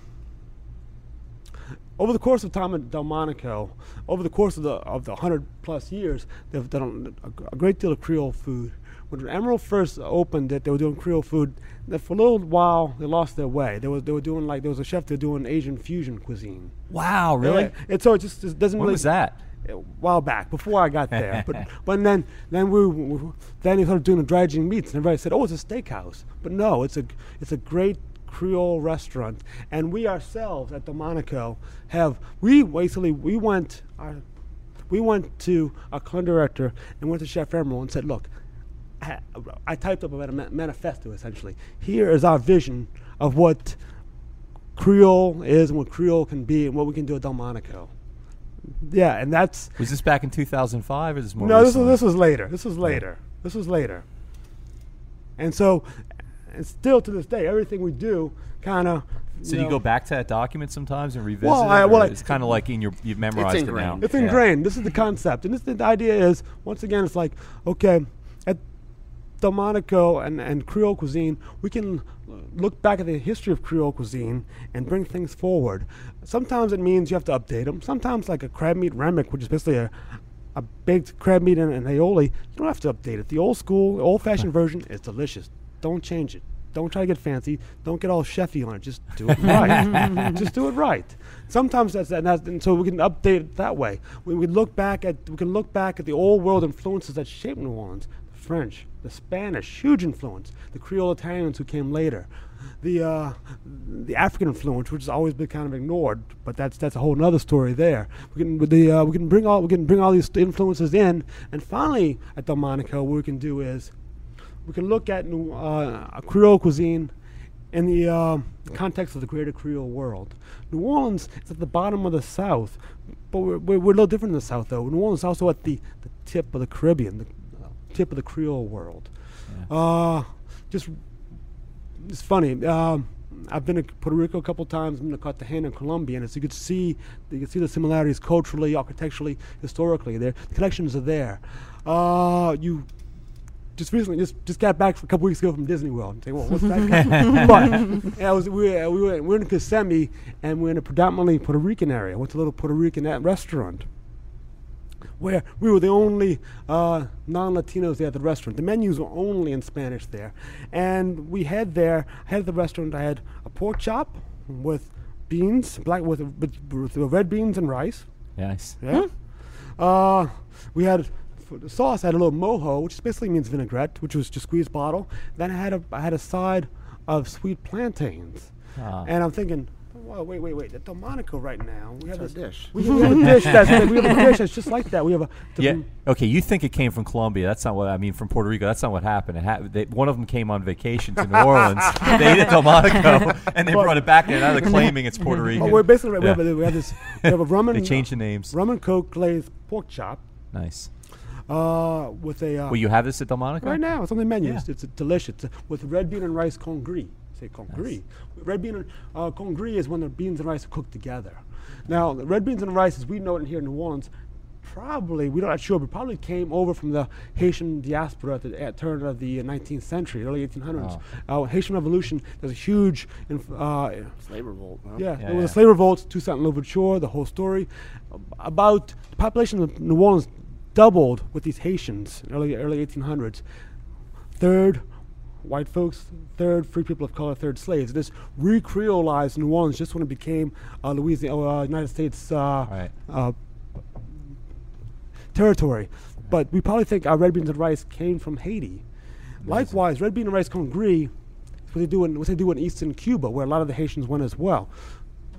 S3: over the course of time at Delmonico, over the course of the of the hundred plus years, they've done a, a great deal of Creole food. When Emeril first opened it, they were doing Creole food. For a little while, they lost their way. They was they were doing like there was a chef they were doing Asian fusion cuisine.
S1: Wow, really?
S3: Yeah, and so it just it doesn't
S1: When
S3: really
S1: was that?
S3: a while back before I got there. but but then then we, we then they started doing the dredging meats, and everybody said, "Oh, it's a steakhouse." But no, it's a it's a great Creole restaurant, and we ourselves at Delmonico have we basically we went our, we went to our culinary director and went to Chef Emeril and said, "Look." I, I typed up a mani- manifesto essentially. Here is our vision of what Creole is and what Creole can be and what we can do at Delmonico. Yeah, and that's
S1: Was this back in 2005 or this more
S3: no. This was this was later. This was later. This was later. And so, and still to this day, everything we do kind of
S1: So do
S3: you
S1: you go back to that document sometimes and revisit
S3: Well. I- well,
S1: or
S3: I-
S1: it's kind of like in your you've memorized it now.
S4: It's ingrained.
S3: It's
S1: Yeah.
S3: ingrained. This is the concept, and this the idea is once again, it's like okay, at Delmonico and and Creole cuisine, we can look back at the history of Creole cuisine and bring things forward. Sometimes it means you have to update them. Sometimes, like a crab meat remick, which is basically a a baked crab meat and an aioli, you don't have to update it. The old school, old-fashioned version is delicious. Don't change it. Don't try to get fancy. Don't get all chefy on it. Just do it right. Just do it right. Sometimes that's and, that's and so we can update it that way. We, we look back at we can look back at the old world influences that shaped New Orleans. French, the Spanish, huge influence. The Creole Italians who came later. The uh, the African influence, which has always been kind of ignored, but that's that's a whole other story there. We can the uh, we can bring all we can bring all these influences in, and finally at Delmonico, what we can do is we can look at uh, Creole cuisine in the uh, context of the greater Creole world. New Orleans is at the bottom of the South, but we're, we're, we're a little different in the South, though. New Orleans is also at the, the tip of the Caribbean, the tip of the Creole world. Uh, just it's funny. Um, I've been to Puerto Rico a couple times. I've been to Cartagena, Colombia, and as you can see, you can see the similarities culturally, architecturally, historically. There, the connections are there. Uh, you just recently, just just got back a couple weeks ago from Disney World. And say, well, what's that? but yeah, I was, we, were, we were we were in Kissimmee, and we're in a predominantly Puerto Rican area. Went to a little Puerto Rican restaurant where we were the only uh, non-Latinos there at the restaurant. The menus were only in Spanish there, and we had there. I had at the restaurant. I had a pork chop with beans, black with, with, with red beans and rice.
S1: Nice.
S3: Yeah. Uh, we had for the sauce. I had a little mojo, which basically means vinaigrette, which was just squeezed bottle. Then I had a I had a side of sweet plantains,
S1: Ah.
S3: and I'm thinking. Whoa, wait, wait, wait! At Delmonico right now, we have
S4: It's
S3: this
S4: our dish.
S3: We, we have a dish that's we have a dish that's just like that. We have a
S1: Yeah. Okay. You think it came from Colombia? That's not what I mean. From Puerto Rico. That's not what happened. It ha- they, one of them came on vacation to New Orleans. they ate at Delmonico, and they
S3: But-
S1: brought it back there. Now they're claiming it's Puerto Rican.
S3: We're basically we,
S1: Yeah.
S3: have a, we have this we have a rum and
S1: They changed the names.
S3: rum and coke glazed pork chop
S1: Nice.
S3: uh, with a uh,
S1: Will you have this at Delmonico?
S3: right now it's on the menu.
S1: Yeah.
S3: It's, it's delicious It's, uh, with red bean and rice congri. Say congri. Red bean and uh, congri is when the beans and rice are cooked together. Now the red beans and rice, as we know it here in New Orleans, probably we're not sure, but probably came over from the Haitian diaspora at the at turn of the 19th century, early 1800s. Uh, Haitian Revolution. There's a huge inf- uh,
S4: Slave revolt. Huh?
S3: Yeah,
S1: Yeah,
S3: there was
S1: yeah.
S3: a slave revolt, Toussaint Louverture, the whole story. About the population of New Orleans doubled with these Haitians in early early 1800s. Third, white folks. Third, free people of color. Third, slaves. This re-creolized New Orleans just when it became uh, Louisiana, uh, United States uh,
S1: Right.
S3: uh, territory. But we probably think our red beans and rice came from Haiti. Likewise, red bean and rice congri is what they do in what they do in eastern Cuba, where a lot of the Haitians went as well.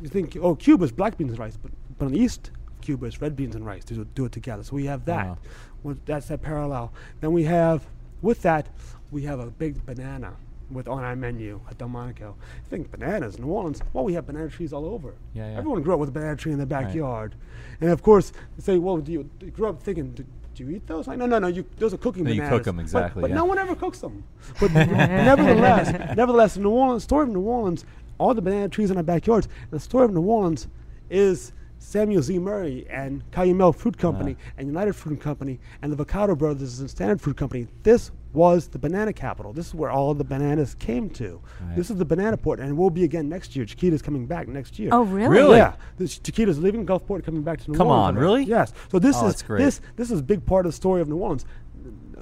S3: You think, oh, Cuba's black beans and rice, but but in the east Cuba is red beans and rice. They do, do it together. So we have that. Well, that's that parallel. Then we have with that we have a big banana with on our menu at Delmonico. I think bananas, New Orleans. Well, we have banana trees all over.
S1: Yeah, yeah.
S3: Everyone grew up with a banana tree in their backyard, and of course, they say, "Well, do you, do you grow up thinking?" Do, do you eat those? Like, no, no, no. You, those are cooking
S1: No, you
S3: bananas.
S1: cook 'em,
S3: But-
S1: exactly,
S3: But,
S1: yeah.
S3: no one ever cooks them. But nevertheless, nevertheless, the New Orleans story of New Orleans, all the banana trees in our backyards. The story of New Orleans is Samuel Zemurray and Cuyamel Fruit Company
S1: Ah.
S3: and United Fruit Company and the Vaccaro Brothers and Standard Fruit Company. This was the banana capital. This is where all the bananas came to.
S1: Right.
S3: This is the banana port, and it will be again next year. Chiquita's coming back next year.
S2: Oh, really?
S1: Really?
S3: Yeah, this Chiquita's leaving Gulfport, coming back to New
S1: Come
S3: Orleans.
S1: Come on, really?
S3: Yes. So this
S1: Oh,
S3: is
S1: great.
S3: this this is a big part of the story of New Orleans.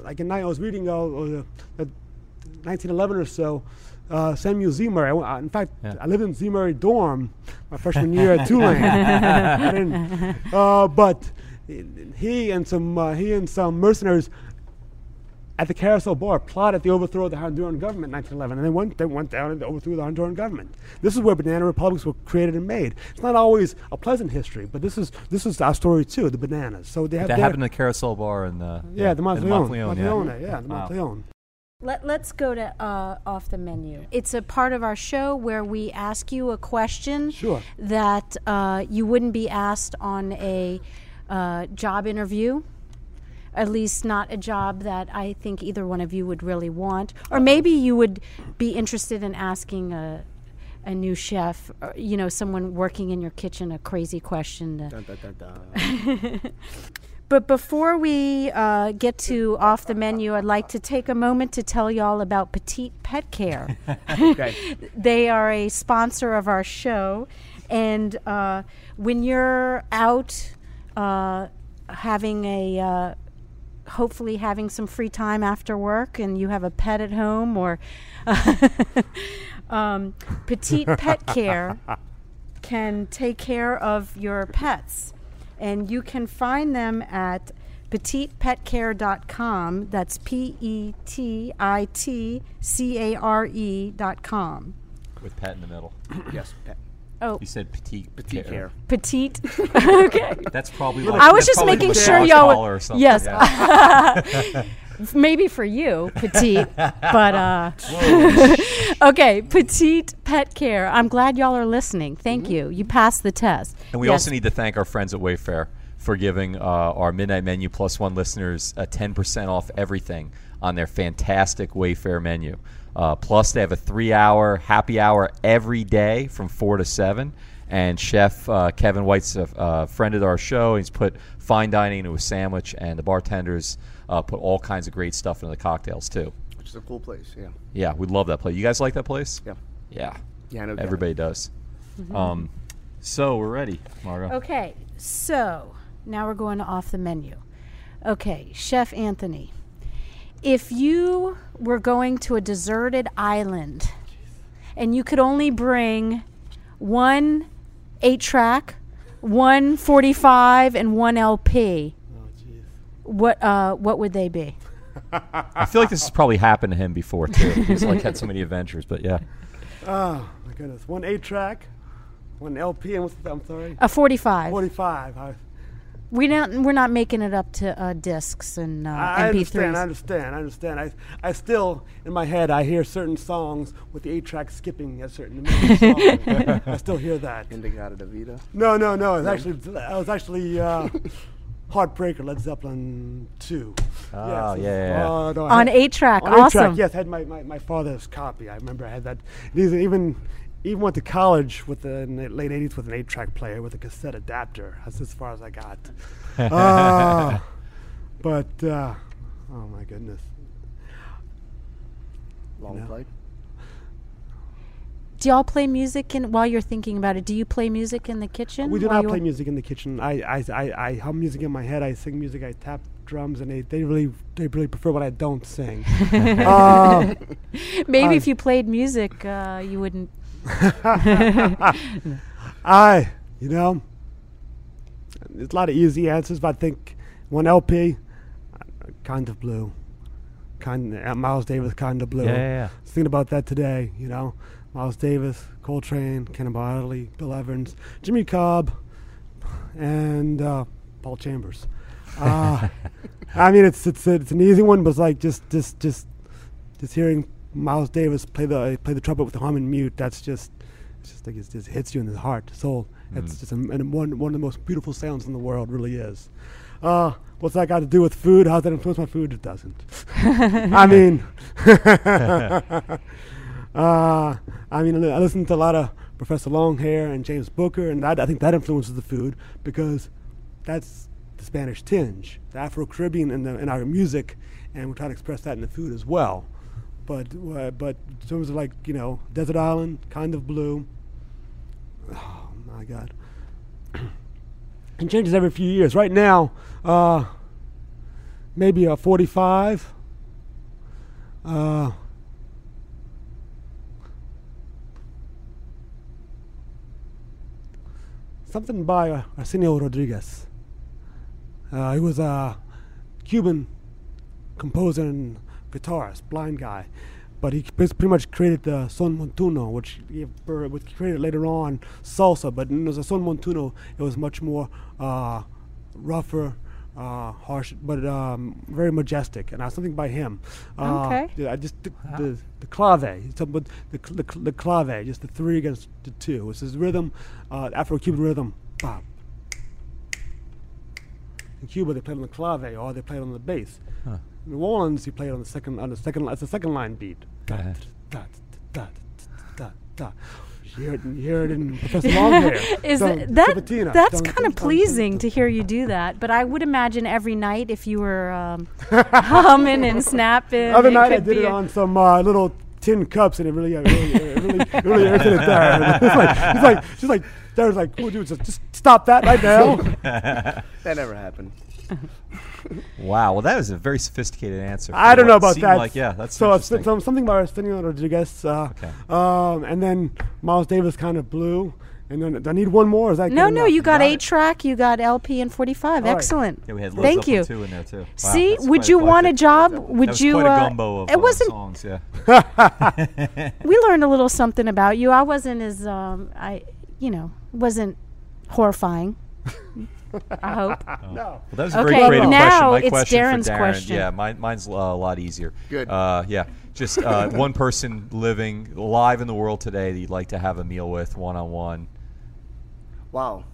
S3: Like at night, I was reading uh, uh, uh, 1911 or so. Uh, Samuel Zemurray. I uh, in fact,
S1: Yeah.
S3: I lived in Zemurray dorm my freshman year at Tulane. Uh, but he and some uh, he and some mercenaries at the Carousel Bar plotted the overthrow of the Honduran government in 1911, and they went, they went down and overthrew the Honduran government. This is where banana republics were created and made. It's not always a pleasant history, but this is this is our story too, the bananas. So they have
S1: That
S3: their-
S1: happened in the Carousel Bar in the
S3: yeah, the
S1: in
S3: Monteleone,
S1: Monteleone, yeah.
S3: Monteleone, yeah, the
S1: Wow.
S3: Monteleone.
S2: Let, let's go to uh, off the menu. It's a part of our show where we ask you a question
S3: Sure.
S2: that uh, you wouldn't be asked on a uh, job interview. At least, not a job that I think either one of you would really want, or maybe you would be interested in asking a, a new chef, or, you know, someone working in your kitchen, a crazy question. To,
S4: Dun, dun, dun, dun.
S2: But before we uh, get to off the menu, I'd like to take a moment to tell y'all about Petite Pet Care. they are a sponsor of our show, and uh, when you're out uh, having a uh, hopefully having some free time after work, and you have a pet at home, or um, Petite Pet Care can take care of your pets and you can find them at petitepetcare.com. That's P E T I T C A R E dot com.
S1: With pet in the middle.
S4: Yes. Pet.
S2: Oh,
S1: You said petite.
S4: Petite care.
S2: petite. okay.
S1: That's probably. Like,
S2: I was
S1: that's
S2: just
S1: probably
S2: making sure y'all.
S1: parlor or something,
S2: yes.
S1: yeah.
S2: Maybe for you, petite, but uh, okay, petite pet care. I'm glad y'all are listening. Thank you. You passed the test.
S1: And we
S2: Yes.
S1: also need to thank our friends at Wayfare for giving uh, our Midnight Menu Plus One listeners a 10% off everything on their fantastic Wayfare menu. Uh, plus, they have a three hour happy hour every day from 4 to 7. And Chef uh, Kevin White's a uh, friend of our show. He's put fine dining into a sandwich, and the bartenders uh, put all kinds of great stuff into the cocktails, too.
S4: Which is a cool place. Yeah.
S1: Yeah, we love that place. You guys like that place?
S4: Yeah.
S1: Yeah.
S4: Yeah. No doubt.
S1: Everybody does. Um, so, we're ready, Margo.
S2: Okay, so now we're going off the menu. Okay, Chef Anthony, if you were going to a deserted island and you could only bring one eight track, one 45, and one LP,
S3: Oh,
S2: what uh, what would they be?
S1: I feel like this has probably happened to him before too. He's like had so many adventures, but yeah.
S3: Oh my goodness. One eight track, one LP, and what's the, I'm sorry,
S2: A 45.
S3: 45. I,
S2: We don't. We're not making it up to uh, discs and uh,
S3: I
S2: MP3s.
S3: understand. I understand. I understand. I, I still, in my head, I hear certain songs with the eight track skipping at certain minutes. song. I still hear that.
S4: In-A-Gadda-Da-Vida.
S3: No, no, no. It's actually, I was actually uh, Heartbreaker, Led Zeppelin 2.
S1: Oh,
S3: Yes,
S1: yeah, yeah, yeah.
S3: uh, no,
S2: on eight track.
S3: on eight track,
S2: Awesome.
S3: yes, I had my, my, my father's copy. I remember I had that. These even even went to college with the late '80s with an eight-track player with a cassette adapter. That's as far as I got. Ah, but uh, oh my goodness,
S4: Long
S3: No.
S4: play.
S2: Do y'all play music in while you're thinking about it? Do you play music in the kitchen?
S3: we do not play music in the kitchen. I, I, I, I hum music in my head. I sing music. I tap drums, and they, they really they really prefer what I don't sing. uh,
S2: Maybe
S3: I-
S2: if you played music, uh, you wouldn't.
S3: I, you know, there's a lot of easy answers, but I think one LP, kind of blue, kind uh, Miles Davis, kind of blue.
S1: Yeah, yeah, yeah.
S3: was thinking about that today. You know, Miles Davis, Coltrane, Cannonball Adderley, Bill Evans, Jimmy Cobb, and uh, Paul Chambers. Uh, I mean, it's it's it's an easy one, but it's like just just just just hearing Miles Davis play the play the trumpet with the Harmon mute. That's just it's just like it just hits you in the heart, soul. It's just a, and one one of the most beautiful sounds in the world. Really is. Uh, what's that got to do with food? How's that influence my food? It doesn't. I mean, uh, I mean, I listen to a lot of Professor Longhair and James Booker, and that, I think that influences the food because that's the Spanish tinge, the Afro Caribbean in, the, in our music, and we're trying to express that in the food as well. But uh, but in terms of like you know desert island, kind of blue. Oh my God. it changes every few years. Right now, uh, maybe a 45. Uh, something by uh, Arsenio Rodriguez. Uh, he was a Cuban composer and guitarist, blind guy, but he pretty much created the son montuno, which he which created later on salsa. But it was a son montuno. It was much more uh, rougher, uh, harsh, but um, very majestic, and uh, something by him. Uh,
S2: Okay.
S3: yeah, I just the, the, the clave. He's talking the, the, the clave, just the three against the two. It's his rhythm, uh, Afro-Cuban rhythm. Bop. In Cuba, they played on the clave, or they played on the bass.
S1: Huh.
S3: In New Orleans, he played on the second on the second. It's a second line beat. You hear it, you hear it in Professor Longhair.
S2: Is
S3: Don't-
S2: it- that
S3: Ciabatina.
S2: that's kind of pleasing to hear you do that? But I would imagine every night if you were um, humming and snapping.
S3: Other night I did it on some uh, little tin cups, and it really, it really, it really, it really irritated Darren. It's like, it's like, she's like, Darren's like, "Cool, dude, just, just stop that right now."
S4: That never happened.
S1: Wow. Well, that was a very sophisticated answer.
S3: I don't know about
S1: seemed
S3: that.
S1: Like, yeah, that's
S3: so it's
S1: interesting.
S3: some, something about Arsenio Rodriguez. Uh,
S1: Okay.
S3: um, and then Miles Davis kind of blew. And then do I need one more? Is that
S2: No, no,
S3: enough?
S2: you got
S1: got
S2: eight track, you got LP and 45.
S3: All right.
S2: Excellent.
S1: yeah, we had Liz
S2: Thank
S1: up
S2: you.
S1: two in there too. Wow,
S2: See, would
S1: quite
S2: you want a
S1: eclectic.
S2: job?
S1: That
S2: Would
S1: was
S2: you?
S1: quite a
S2: uh,
S1: gumbo of
S2: it
S1: uh,
S2: wasn't.
S1: songs. Yeah.
S2: We learned a little something about you. I wasn't as um, I, you know, wasn't horrifying. I hope.
S3: No.
S1: Well, that was a
S2: Okay,
S1: very creative
S2: now
S1: question. My
S2: it's
S1: question
S2: Darren's
S1: for Darren,
S2: question.
S1: Yeah, mine, mine's uh, a lot easier.
S4: Good.
S1: Uh, yeah, just uh, one person living alive in the world today that you'd like to have a meal with, one on one.
S4: Wow.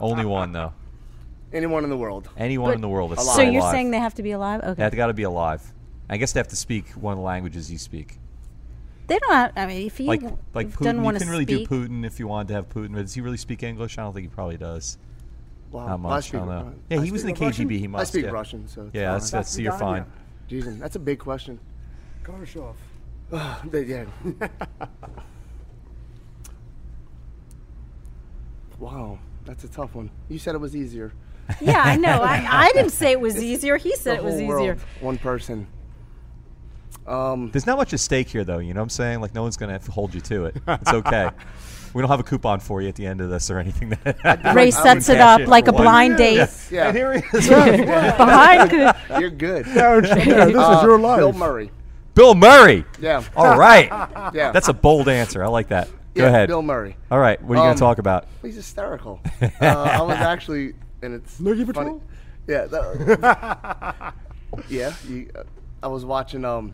S1: Only one though.
S4: Anyone in the world.
S1: Anyone
S2: But-
S1: in the world that's
S4: Alive.
S2: So you're
S1: alive.
S2: saying they have to be alive? Okay.
S1: they have got to be alive. I guess they have to speak one of the languages you speak.
S2: They don't. Have, I mean, if you
S1: Like like Putin, you can really
S2: speak,
S1: do Putin if you wanted to have Putin. But does he really speak English? I don't think he probably does.
S4: Wow.
S1: Not
S4: Well, I
S1: much. I
S4: speak
S1: don't know.
S4: Ru-
S1: Yeah,
S4: I
S1: he was in the
S4: speak
S3: Russian?
S1: KGB. He must.
S4: I
S1: must.
S4: speak
S1: yeah.
S4: Russian, so it's
S1: Yeah, that's,
S4: fine.
S1: that's so you're fine.
S3: Vidania.
S4: Jeez, that's a big question.
S3: Khrushchev.
S4: They- yeah. wow, that's a tough one. You said it was easier.
S2: yeah, I know. I, I didn't say it was easier. He said
S4: The
S2: it was easier.
S4: world, one person. Um,
S1: There's not much at stake here, though. You know what I'm saying? Like, no one's going to hold you to it. It's okay. we don't have a coupon for you at the end of this or anything. That
S2: Ray
S4: I
S2: sets it up
S1: in
S2: like a
S1: one.
S2: blind date
S4: yeah,
S1: And here he is.
S2: behind.
S4: you're good.
S3: Darren, Darren, this
S4: Uh,
S3: is your life.
S4: Bill Murray.
S1: Bill Murray.
S4: Yeah.
S1: All right.
S4: Yeah.
S1: That's a bold answer. I like that. Go
S4: yeah,
S1: ahead.
S4: Bill Murray.
S1: All right. What are you going
S4: Um,
S1: to talk about?
S4: He's hysterical. uh, I was actually, and it's
S3: Loogie
S4: funny.
S3: Patrol?
S4: Yeah. that- yeah. You, uh, I was watching um,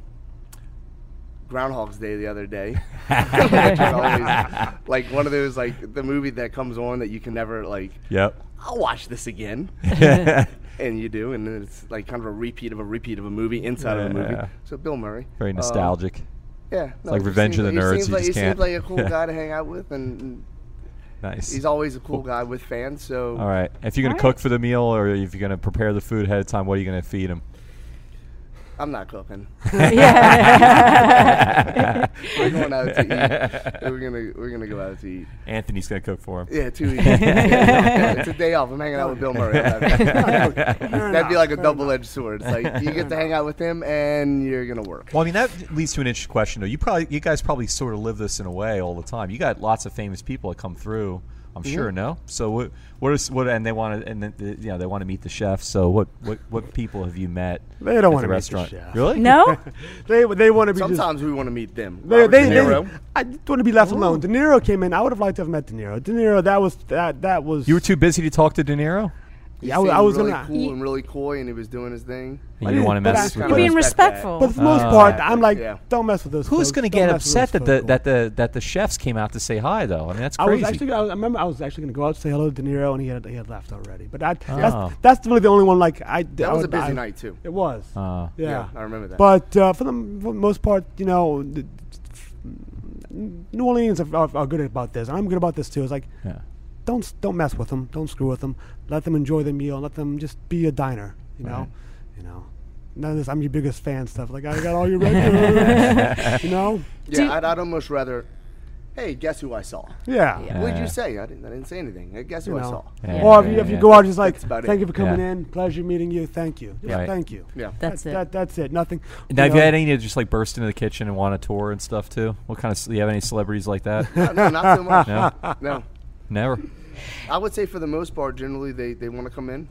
S4: Groundhog's Day the other day. Always, like one of those like the movie that comes on that you can never like.
S1: Yep.
S4: I'll watch this again, and you do, and then it's like kind of a repeat of a repeat of a movie inside of a movie.
S1: Yeah.
S4: So Bill Murray.
S1: Very
S4: Um,
S1: nostalgic.
S4: yeah, no,
S1: like Revenge
S4: seems
S1: of the
S4: like-
S1: Nerds,
S4: He seems like,
S1: just
S4: he
S1: can't-
S4: seems like a cool guy to hang out with, and
S1: nice.
S4: he's always a cool guy with fans. So
S1: All right. If you're going to
S2: All right.
S1: cook for the meal or if you're going to prepare the food ahead of time, what are you going to feed him?
S4: I'm not cooking.
S2: yeah.
S4: we're going out to eat. We're gonna we're gonna go out to eat.
S1: Anthony's going to cook for him.
S4: Yeah, two weeks. Yeah, it's a day off. I'm hanging out with Bill Murray. That'd be like a double-edged sword. It's like you get to hang out with him, and you're gonna work.
S1: Well, I mean that leads to an interesting question. Though you probably, you guys probably sort of live this in a way all the time. You got lots of famous people that come through. I'm
S4: Mm-hmm.
S1: sure. No. So what? What is what? And they want to, and then, you know, they want to meet the chef. So what? What? What people have you met?
S3: They don't
S1: at
S3: wanna
S1: the
S3: meet the
S1: restaurant.
S3: chef.
S1: Really?
S2: No.
S3: They they want to be just.
S4: Sometimes we want to meet them.
S3: They, they,
S4: De
S3: they,
S4: Niro.
S3: I just want to be left alone. De Niro came in. I would have liked to have met De Niro. De Niro, that was that that was.
S1: You were too busy to talk to De Niro.
S4: He
S3: Yeah, I was- I was
S4: really
S3: gonna-
S4: cool and really coy, and he was doing his thing.
S1: You
S3: I
S1: didn't
S3: didn't-
S1: want to mess with
S2: You're
S4: Kinda
S2: being respectful.
S3: But for the most part, I'm like,
S4: Yeah.
S3: don't mess with those.
S1: Who's going to get upset that the that the that the chefs came out to say hi? Though I mean that's
S3: I was
S1: crazy.
S3: actually. I, was- I remember I was actually going to go out and say hello to De Niro, and he had he had left already. But that,
S1: Oh.
S3: that's that's really the only one. Like I.
S4: That
S3: I
S4: was a busy
S3: I-
S4: night too.
S3: It was.
S1: Uh,
S3: yeah.
S4: I remember that.
S3: But uh, for the for the most part, you know, the, New Orleans are, are, are good about this, and I'm good about this too. It's like
S1: yeah.
S3: Don't don't mess with them, don't screw with them. Let them enjoy their meal. Let them just be a diner. You know,
S1: Right.
S3: you know. None of this. I'm your biggest fan stuff. Like I got all your regulars. you know.
S4: yeah,
S2: Do-
S4: I'd, I'd almost rather. Hey, guess who I saw?
S3: Yeah.
S2: Yeah.
S4: What did you say? I didn't. I didn't say anything. Hey, Guess who
S3: You
S4: I saw?
S1: Yeah,
S3: or if you, if you go out, just like
S4: about
S3: thank
S4: it.
S3: you for coming
S1: Yeah.
S3: in. Pleasure meeting you. Thank you. Just
S1: Right.
S3: thank you.
S4: Yeah.
S2: That's it.
S3: That, that's it. Nothing.
S1: Now, have
S3: know.
S1: you had any to just like burst into the kitchen and want a tour and stuff too? What kind of? Do you have any celebrities like that?
S4: No, not so much.
S1: No,
S4: No.
S1: never.
S4: I would say for the most part, generally they, they want to come in,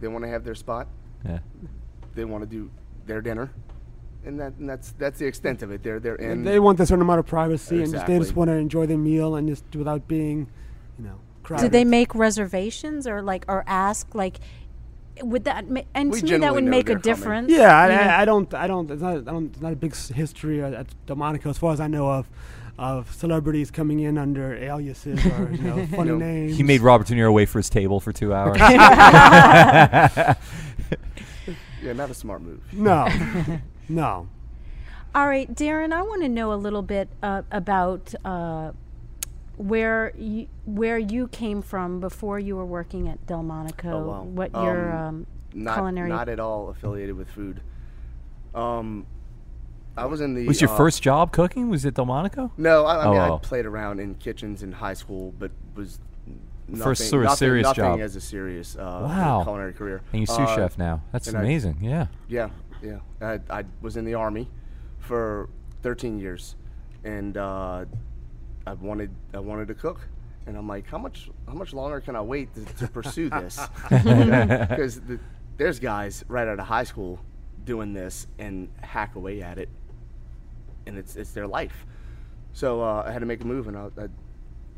S4: they want to have their spot,
S1: Yeah.
S4: they want to do their dinner, and that and that's that's the extent of it. They're they're in.
S3: they want a certain amount of privacy, and just, they just want to enjoy their meal and just without being, you know, crowded.
S2: Did they make reservations or like or ask like? Would that ma- and
S4: We
S2: to me that would make a
S4: they're coming.
S2: difference?
S3: Yeah, I. I, I don't, I don't, it's not, I don't, it's not a big history at, at Delmonico, as far as I know of, of celebrities coming in under aliases or you know funny
S4: No.
S3: names.
S1: He made Robert De Niro wait for his table for two hours.
S4: yeah, not a smart move.
S3: no, no.
S2: All right, Darren, I want to know a little bit uh, about uh, where you, where you came from before you were working at Delmonico.
S4: Oh, wow.
S2: What your
S4: Um,
S2: um,
S4: Not
S2: culinary
S4: not at all affiliated with food. Um, I was in the.
S1: Was your
S4: uh,
S1: first job cooking? Was it Delmonico?
S4: No, I, I
S1: Oh,
S4: mean
S1: oh.
S4: I played around in kitchens in high school, but was nothing,
S1: First sort of
S4: nothing,
S1: serious
S4: nothing
S1: job.
S4: as a serious uh,
S1: Wow.
S4: culinary career.
S1: And you're sous
S4: Uh,
S1: chef now. That's
S4: and I-
S1: amazing. yeah.
S4: Yeah, yeah. I, I was in the army for 13 years, and uh, I wanted I wanted to cook, and I'm like, how much how much longer can I wait to, to pursue this? Because the, there's guys right out of high school doing this and hack away at it, and it's it's their life. So uh, I had to make a move, and I, I, it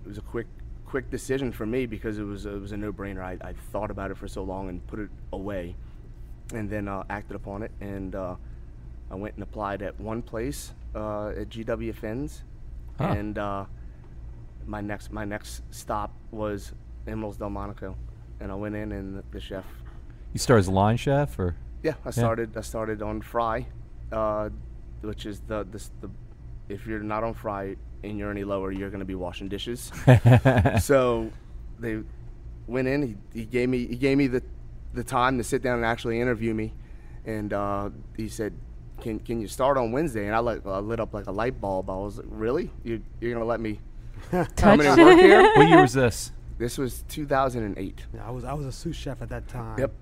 S4: was a quick quick decision for me because it was it was a no brainer. I, I thought about it for so long and put it away and then uh, acted upon it. And uh, I went and applied at one place uh, at GW Fins,
S1: Huh.
S4: and uh, my next my next stop was Emeril's Delmonico, and I went in and the chef.
S1: You started as a line chef, or
S4: Yeah, I started I started on fry, uh, which is the, the the if you're not on fry and you're any lower, you're going to be washing dishes. so they went in. He, he gave me he gave me the the time to sit down and actually interview me, and uh, he said, "Can can you start on Wednesday?" And I like I lit up like a light bulb. I was like, "Really? You you're going to let me come
S2: touch
S4: in and work here?"
S1: what year was this?
S4: this was 2008.
S3: Yeah, I was I was a sous chef at that time.
S4: Yep.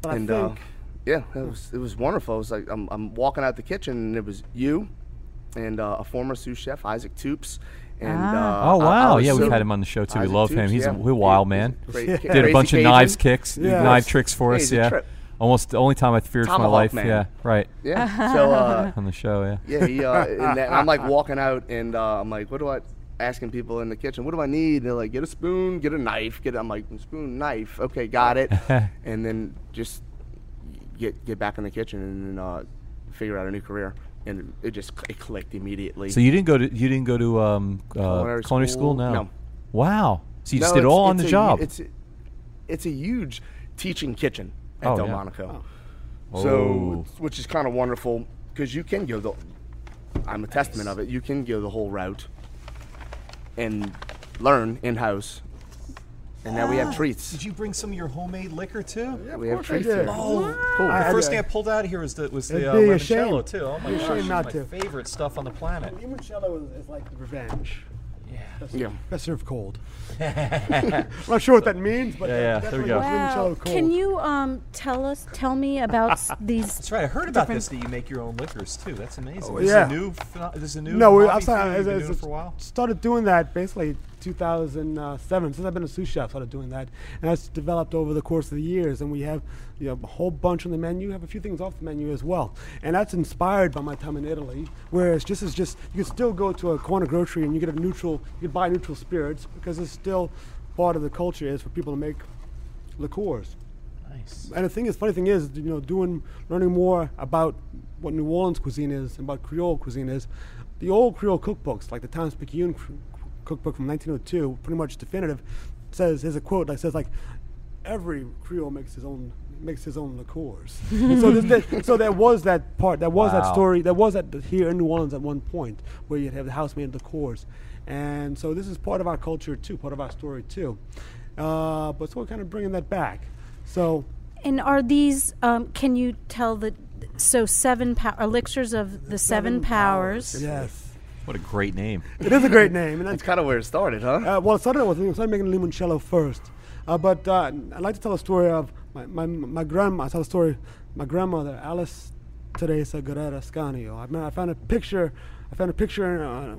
S3: But
S4: and
S3: I
S4: uh,
S3: think
S4: yeah, it was it was wonderful. It was like I'm, I'm walking out the kitchen and it was you, and uh, a former sous chef Isaac Toups. And,
S2: Ah.
S4: uh,
S1: Oh
S4: I- I
S1: wow!
S4: was
S1: Yeah, we've had him on the show too. We
S4: Isaac
S1: love him. He's
S4: yeah.
S1: a, we're a wild man.
S4: he's a great-
S1: Did a
S4: crazy
S1: bunch of
S4: Cajun.
S1: knives kicks,
S3: Yeah.
S1: knife tricks for
S4: Yeah,
S1: us. Yeah, almost the only time I feared for my life.
S4: man.
S1: Yeah, right
S4: Yeah. So uh,
S1: on the show. Yeah.
S4: yeah, he, uh, and that, I'm like walking out and uh, I'm like, what do I? Asking people in the kitchen, what do I need? They're like, get a spoon, get a knife, get. I'm like, spoon, knife. Okay, got it. and then just get get back in the kitchen and then, uh, figure out a new career. And it just it clicked immediately.
S1: So you didn't go to you didn't go to um, uh,
S4: Culinary
S1: culinary school?
S4: school?
S1: No.
S4: No.
S1: Wow. So you just did
S4: it
S1: all on the
S4: a-
S1: job.
S4: It's a, it's a huge teaching kitchen at
S1: Oh, yeah.
S4: Delmonico.
S1: Oh.
S4: So, which is kind of wonderful because you can go the. I'm a testament of it. You can go the whole route and learn in house, and now we have treats.
S1: Did you bring some of your homemade liquor too?
S4: Yeah, we have
S3: course I
S4: treats.
S3: did.
S4: here.
S1: Oh,
S4: cool.
S3: I-
S1: the
S3: I-
S1: first thing I pulled out of here was the was the
S3: It'd
S1: uh,
S3: be a
S1: limoncello
S3: shame.
S1: too. Oh my
S3: Be a
S1: gosh,
S3: shame
S1: it's
S3: not
S1: my
S3: to.
S1: favorite stuff on the planet.
S3: limoncello is, is like revenge.
S1: Yeah.
S3: Best,
S4: Yeah.
S3: best served cold. I'm not sure what that means, but
S1: Yeah,
S3: uh,
S1: yeah, there we
S3: definitely
S1: go.
S3: limoncello
S2: Wow.
S3: cold.
S2: Can you um, tell us, tell me about s- these?
S1: That's right. I heard about this that you make your own liquors too. That's amazing.
S3: Oh,
S1: this
S3: yeah.
S1: is a new. phenom- This is a new.
S3: No, we,
S1: hobby
S3: I'm
S1: for
S3: sorry,
S1: you?
S3: I,
S1: You've been doing it for a while.
S3: started doing that basically 2007. Since I've been a sous chef, started doing that, and that's developed over the course of the years. And we have you know, a whole bunch on the menu. Have a few things off the menu as well, and that's inspired by my time in Italy. Whereas just is just you can still go to a corner grocery and you get a neutral, you can buy neutral spirits because it's still part of the culture is for people to make liqueurs.
S1: Nice.
S3: And the thing is, funny thing is, you know, doing learning more about what New Orleans cuisine is and what Creole cuisine is. The old Creole cookbooks, like the Times Picayune cookbook from 1902, pretty much definitive, says there's a quote that says like, every Creole makes his own makes his own liqueurs. So, there's that, so there was that part, there was
S1: Wow.
S3: that story, there was that here in New Orleans at one point where you'd have the house-made liqueurs, and so this is part of our culture too, part of our story too. Uh, but so we're kind of bringing that back. So
S2: And are these? Um, can you tell the? So seven pow- elixirs of the, seven, powers.
S3: Yes.
S1: What a great name.
S3: It is a great name. And
S4: That's
S3: that's,
S4: kind of where it started, huh?
S3: uh, well, it started with, we started making limoncello first. Uh, but uh, I'd like to tell a story of my, my, my grandma. I tell a story, my grandmother, Alice Teresa Guerrera Scanio. I, mean, I found a picture, I found a picture uh,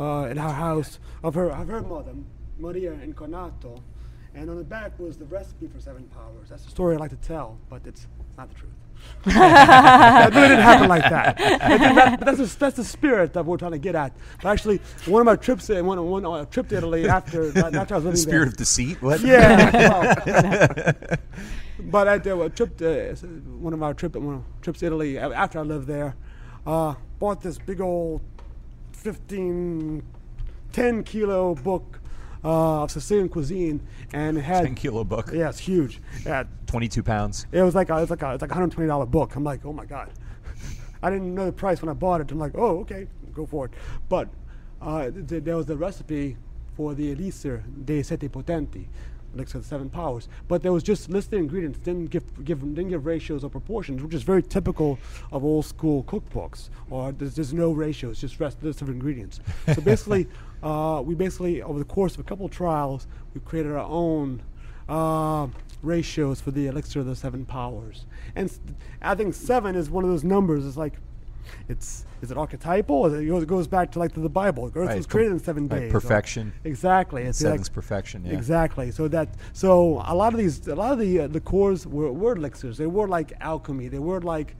S3: uh, in her house of her, of her mother, Maria Incarnato. And on the back was the recipe for seven powers. That's the story I like to tell, but it's not the truth. That really didn't happen like that. It that- but that's, the, that's the spirit that we're trying to get at. But actually, one of my trips, uh, one, one uh, trip to Italy after, after I was living
S1: The spirit
S3: there.
S1: of deceit. What?
S3: Yeah. well, but I did a trip to one of our trip one of trips to Italy after I lived there. Uh, bought this big old 15, 10 kilo book uh, of Sicilian cuisine, and it had
S1: Ten kilo book.
S3: yeah, it's huge. Yeah,
S1: Twenty-two pounds.
S3: it was like a, it's like a, it's like a hundred twenty dollar book. I'm like, oh my god, I didn't know the price when I bought it. I'm like, oh okay, go for it. But uh, th- there was a recipe for the elixir de sette potenti, elixir of the seven powers, but there was just listed ingredients, didn't give, give didn't give ratios or proportions, which is very typical of old school cookbooks. Or there's, there's no ratios, just rest list of ingredients. so basically, uh, we basically over the course of a couple of trials, we created our own. Uh, ratios for the elixir of the seven powers and i think seven is one of those numbers it's like it's is it archetypal? Is it, goes- it goes back to like to the Bible. Earth
S1: Right,
S3: was created in seven
S1: right,
S3: days. or-
S1: perfection.
S3: exactly. It's like-
S1: Seven's perfection. Yeah.
S3: Exactly. So that so a lot of these a lot of the uh, the cores were, were elixirs. They were like alchemy. They were like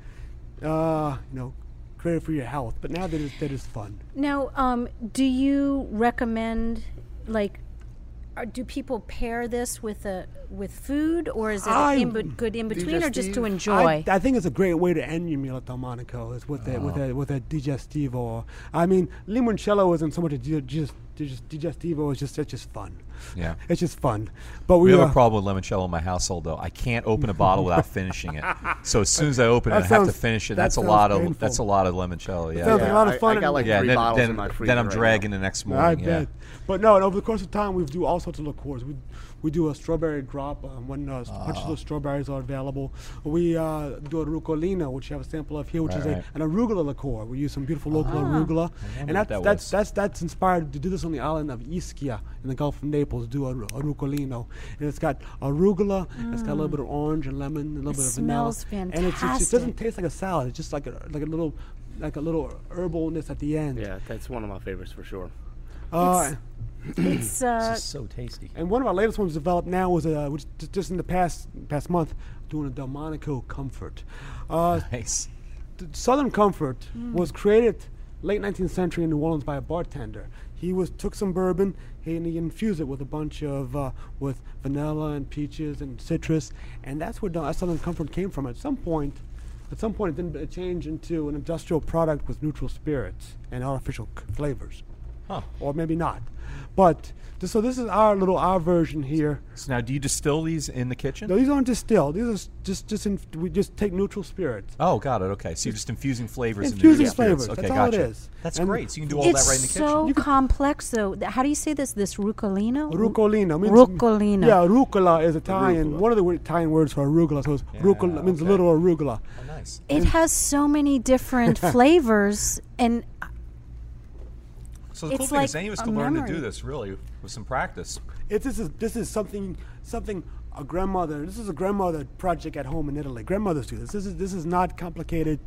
S3: uh, you know created for your health. But now they're just, they're just fun.
S2: Now, um, do you recommend like? Or do people pair this with a with food, or is it
S3: I-
S2: in, good in between, or just to enjoy?
S3: I, I think it's a great way to end your meal at Delmonico is with a, with a with a digestivo. I mean, limoncello isn't so much a di- just just digestivo. It's just it's just fun.
S1: Yeah.
S3: It's just fun. But we,
S1: We have
S3: uh,
S1: a problem with limoncello in my household, though. I can't open a bottle without finishing it. So as soon as I open it,
S3: That
S1: I have to finish it.
S3: that
S1: That's a
S3: sounds
S1: lot of that's a lot of limoncello. Yeah.
S3: sounds like a lot of fun
S4: I, got like
S1: yeah.
S4: three
S1: Then,
S4: bottles
S1: then,
S4: in my freezer
S1: then I'm
S4: right
S1: dragging
S4: now.
S1: the next
S3: I
S1: morning. yeah.
S3: bet. But no, and over the course of time, we do all sorts of liqueurs. We we do a strawberry drop um, when uh,
S1: Ah.
S3: bunches of strawberries are available. We uh, do a rucolino, which you have a sample of here, which
S1: Right,
S3: is
S1: right.
S3: a, an arugula liqueur. We use some beautiful local arugula, and that's
S1: that
S3: that's that's that's inspired to do this on the island of Ischia in the Gulf of Naples. Do a, a rucolino, and it's got arugula. It's got a little bit of orange and lemon, and a little
S2: It
S3: bit of vanilla.
S2: smells
S3: And it's, it's, it doesn't taste like a salad. It's just like a like a little like a little herbalness at the end.
S4: Yeah, that's one of my favorites for sure.
S3: Uh,
S2: it's uh,
S1: This is so tasty.
S3: And one of our latest ones developed now was uh, which just, in the past past month doing a Delmonico Comfort. Uh,
S1: Nice.
S3: th- Southern Comfort was created late 19th century in New Orleans by a bartender. He was took some bourbon he, and he infused it with a bunch of uh, with vanilla and peaches and citrus, and that's where Del- Southern Comfort came from. At some point, at some point, it then changed into an industrial product with neutral spirits and artificial c- flavors,
S1: Huh.
S3: or maybe not. But so this is our little our version here.
S1: So now, do you distill these in the kitchen?
S3: No, these aren't distilled. These are just just in, we just take neutral spirits.
S1: Oh, got it. Okay, so you're just infusing flavors.
S3: Infusing
S1: into the spirits.
S3: flavors,
S1: Okay,
S3: that's all it
S1: gotcha.
S3: is.
S1: That's
S3: And
S1: great. So you can do all that right in the kitchen.
S2: It's so complex, though. How do you say this? This rucolino?
S3: Rucolino. Means,
S2: Rucolino.
S3: Yeah, rucola is Italian.
S4: Arugula.
S3: One of the wo- Italian words for arugula. So it's
S1: Yeah,
S3: rucola means little arugula.
S1: Oh, nice.
S2: It has so many different flavors, and
S1: So the cool
S2: It's
S1: thing is
S2: like
S1: any of us
S2: a
S1: can learn to do this really with some practice.
S3: It's this is this is something something a grandmother. This is a grandmother project at home in Italy. Grandmothers do this. This is this is not complicated.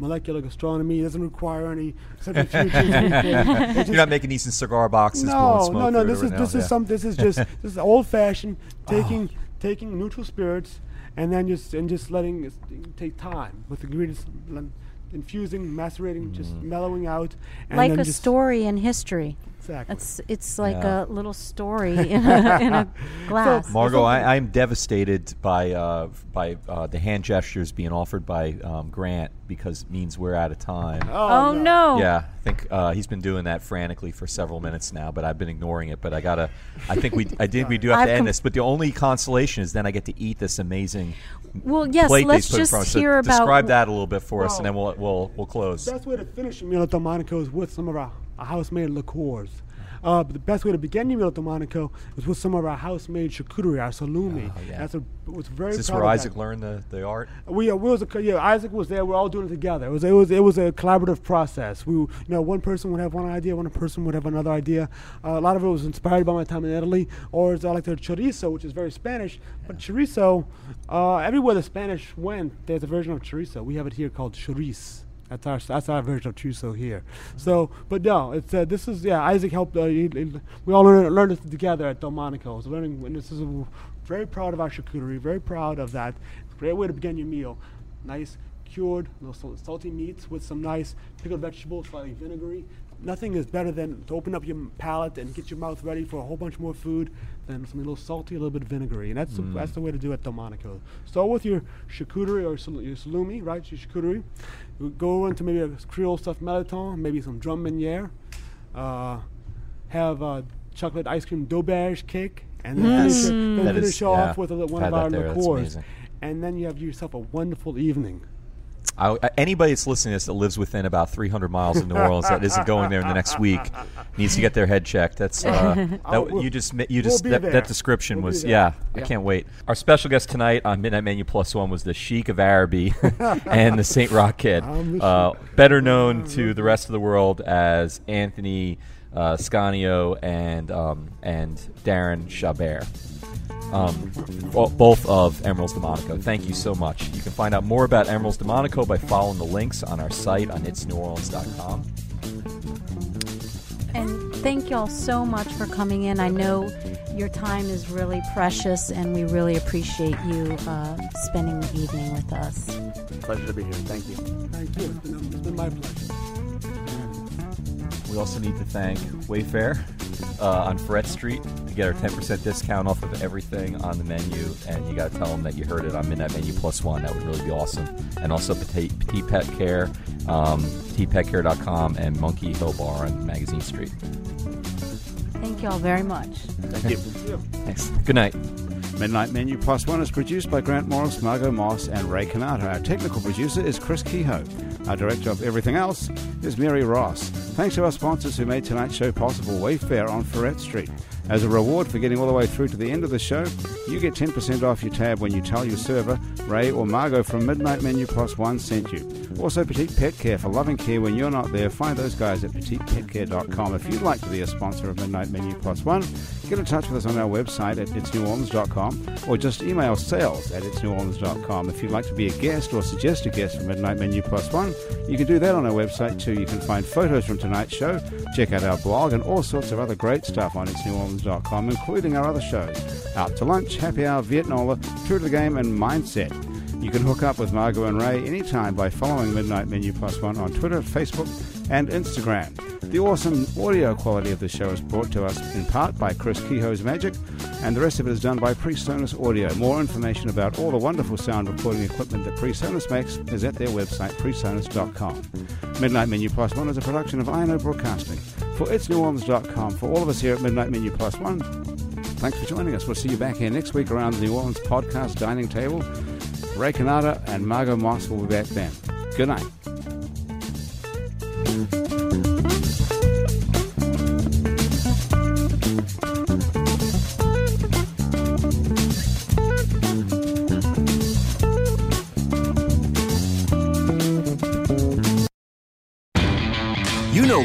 S3: Molecular gastronomy It doesn't require any centrifuges. or anything. It's
S1: You're not making these in cigar boxes. blowing
S3: No,
S1: smoke
S3: no, no. This is
S1: anything
S3: this
S1: else,
S3: is
S1: yeah.
S3: some. This is just this is old fashioned
S1: Oh.
S3: taking taking neutral spirits and then just and just letting it take time with the ingredients, l- infusing, macerating, just
S1: Mm.
S3: mellowing out. And
S2: like
S3: then
S2: a
S3: just,
S2: story in history.
S3: Exactly.
S2: It's it's like
S1: Yeah.
S2: a little story in a, in a glass.
S1: Margot, I, I'm devastated by uh, by uh, the hand gestures being offered by um, Grant because it means we're out of time.
S2: oh no!
S1: Yeah, I think uh, he's been doing that frantically for several minutes now, but I've been ignoring it. But I gotta, I think we, I think we do have
S2: I've
S1: to end
S2: com-
S1: this. But the only consolation is then I get to eat this amazing
S2: Well, yes.
S1: plate
S2: Let's
S1: they put in
S2: just
S1: front. of us. So
S2: hear about.
S1: describe that a little bit for us, and then we'll we'll we'll close.
S3: The best way to finish a meal at Delmonico is with some of our, our house-made liqueurs. Uh, but the best way to begin your meal at Delmonico is with some of our house-made charcuterie, our salumi.
S1: Oh, yeah.
S3: That's a was very.
S1: Is this where Isaac
S3: that.
S1: learned the, the art?
S3: We, uh, we was a, yeah, Isaac was there. We're all doing it together. It was it was it was a collaborative process. We, you know, one person would have one idea, one person would have another idea. Uh, a lot of it was inspired by my time in Italy, or it's uh, like the chorizo, which is very Spanish. But chorizo, uh, everywhere the Spanish went, there's a version of chorizo. We have it here called chorizo. That's our that's our version of chorizo here. So, but no, it's uh, this is yeah. Isaac helped. Uh, he, he- we all learned, learned it together at Delmonico. So learning, this is a, very proud of our charcuterie. Very proud of that. Great way to begin your meal. Nice cured, salty meats with some nice pickled vegetables, slightly vinegary. Nothing is better than to open up your palate and get your mouth ready for a whole bunch more food than something a little salty, a little bit vinegary, and that's the, that's the way to do it at Delmonico. Start with your charcuterie or sal- your salumi, right? Your charcuterie. Go into maybe a Creole stuffed melon, maybe some drum meuniere. Uh, have uh, chocolate ice cream doberge cake, and then
S1: Yes.
S3: finish, then finish
S1: is-
S3: off
S1: yeah.
S3: with a, one of our liqueurs. And then you have yourself a wonderful evening.
S1: I, anybody that's listening to this that lives within about 300 miles of New Orleans that isn't going there in the next week needs to get their head checked. That's uh, that,
S3: Oh, we'll-
S1: you just ma- you
S3: we'll
S1: just that, that description
S3: We'll
S1: was
S3: there.
S1: yeah, I can't wait. Our special guest tonight on Midnight Menu Plus One was the Sheik of Araby and the Saint Roch Kid, uh, better known to the rest of the world as Anthony uh, Scanio and um, and Darren Chabert um, both of Emeril's Delmonico. Thank you so much. You can find out more about Emeril's Delmonico by following the links on our site on itsneworleans.com.
S2: And thank y'all so much for coming in. I know your time is really precious, and we really appreciate you uh, spending the evening with us.
S4: Pleasure to be here. Thank you.
S3: Thank you. It's been, it's been my pleasure.
S1: We also need to thank Wayfare uh, on Freret Street to get our 10% discount off of everything on the menu. And you got to tell them that you heard it on Midnight Menu Plus One. That would really be awesome. And also Petite, Petite Pet Care, um, petitepetcare.com, and Monkey Hill Bar on Magazine Street.
S2: Thank y'all very much.
S4: Thank you.
S1: Thanks. Good night.
S5: Midnight Menu Plus One is produced by Grant Morris, Margot Moss, and Ray Cannata. Our technical producer is Chris Kehoe. Our director of everything else is Mary Ross. Thanks to our sponsors who made tonight's show possible Wayfare on Freret Street. As a reward for getting all the way through to the end of the show, you get 10% off your tab when you tell your server, Ray or Margot from Midnight Menu Plus One sent you. Also, Petite Pet Care for loving care when you're not there. Find those guys at petitepetcare.com. If you'd like to be a sponsor of Midnight Menu Plus One, get in touch with us on our website at itsneworleans.com or just email sales at itsneworleans.com. If you'd like to be a guest or suggest a guest for Midnight Menu Plus One, you can do that on our website too. You can find photos from tonight's show, check out our blog, and all sorts of other great stuff on itsneworleans.com, including our other shows Out to Lunch, Happy Hour, Vietnola, True to the Game, and Mindset. You can hook up with Margot and Ray anytime by following Midnight Menu Plus One on Twitter, Facebook, and Instagram. The awesome audio quality of the show is brought to us in part by Chris Kehoe's Magic, and the rest of it is done by PreSonus Audio. More information about all the wonderful sound recording equipment that PreSonus makes is at their website, presonus.com. Midnight Menu Plus One is a production of INO Broadcasting. For itsneworleans.com, for all of us here at Midnight Menu Plus One, thanks for joining us. We'll see you back here next week around the New Orleans podcast dining table. Ray Cannata and Margot Moss will be back then. Good night.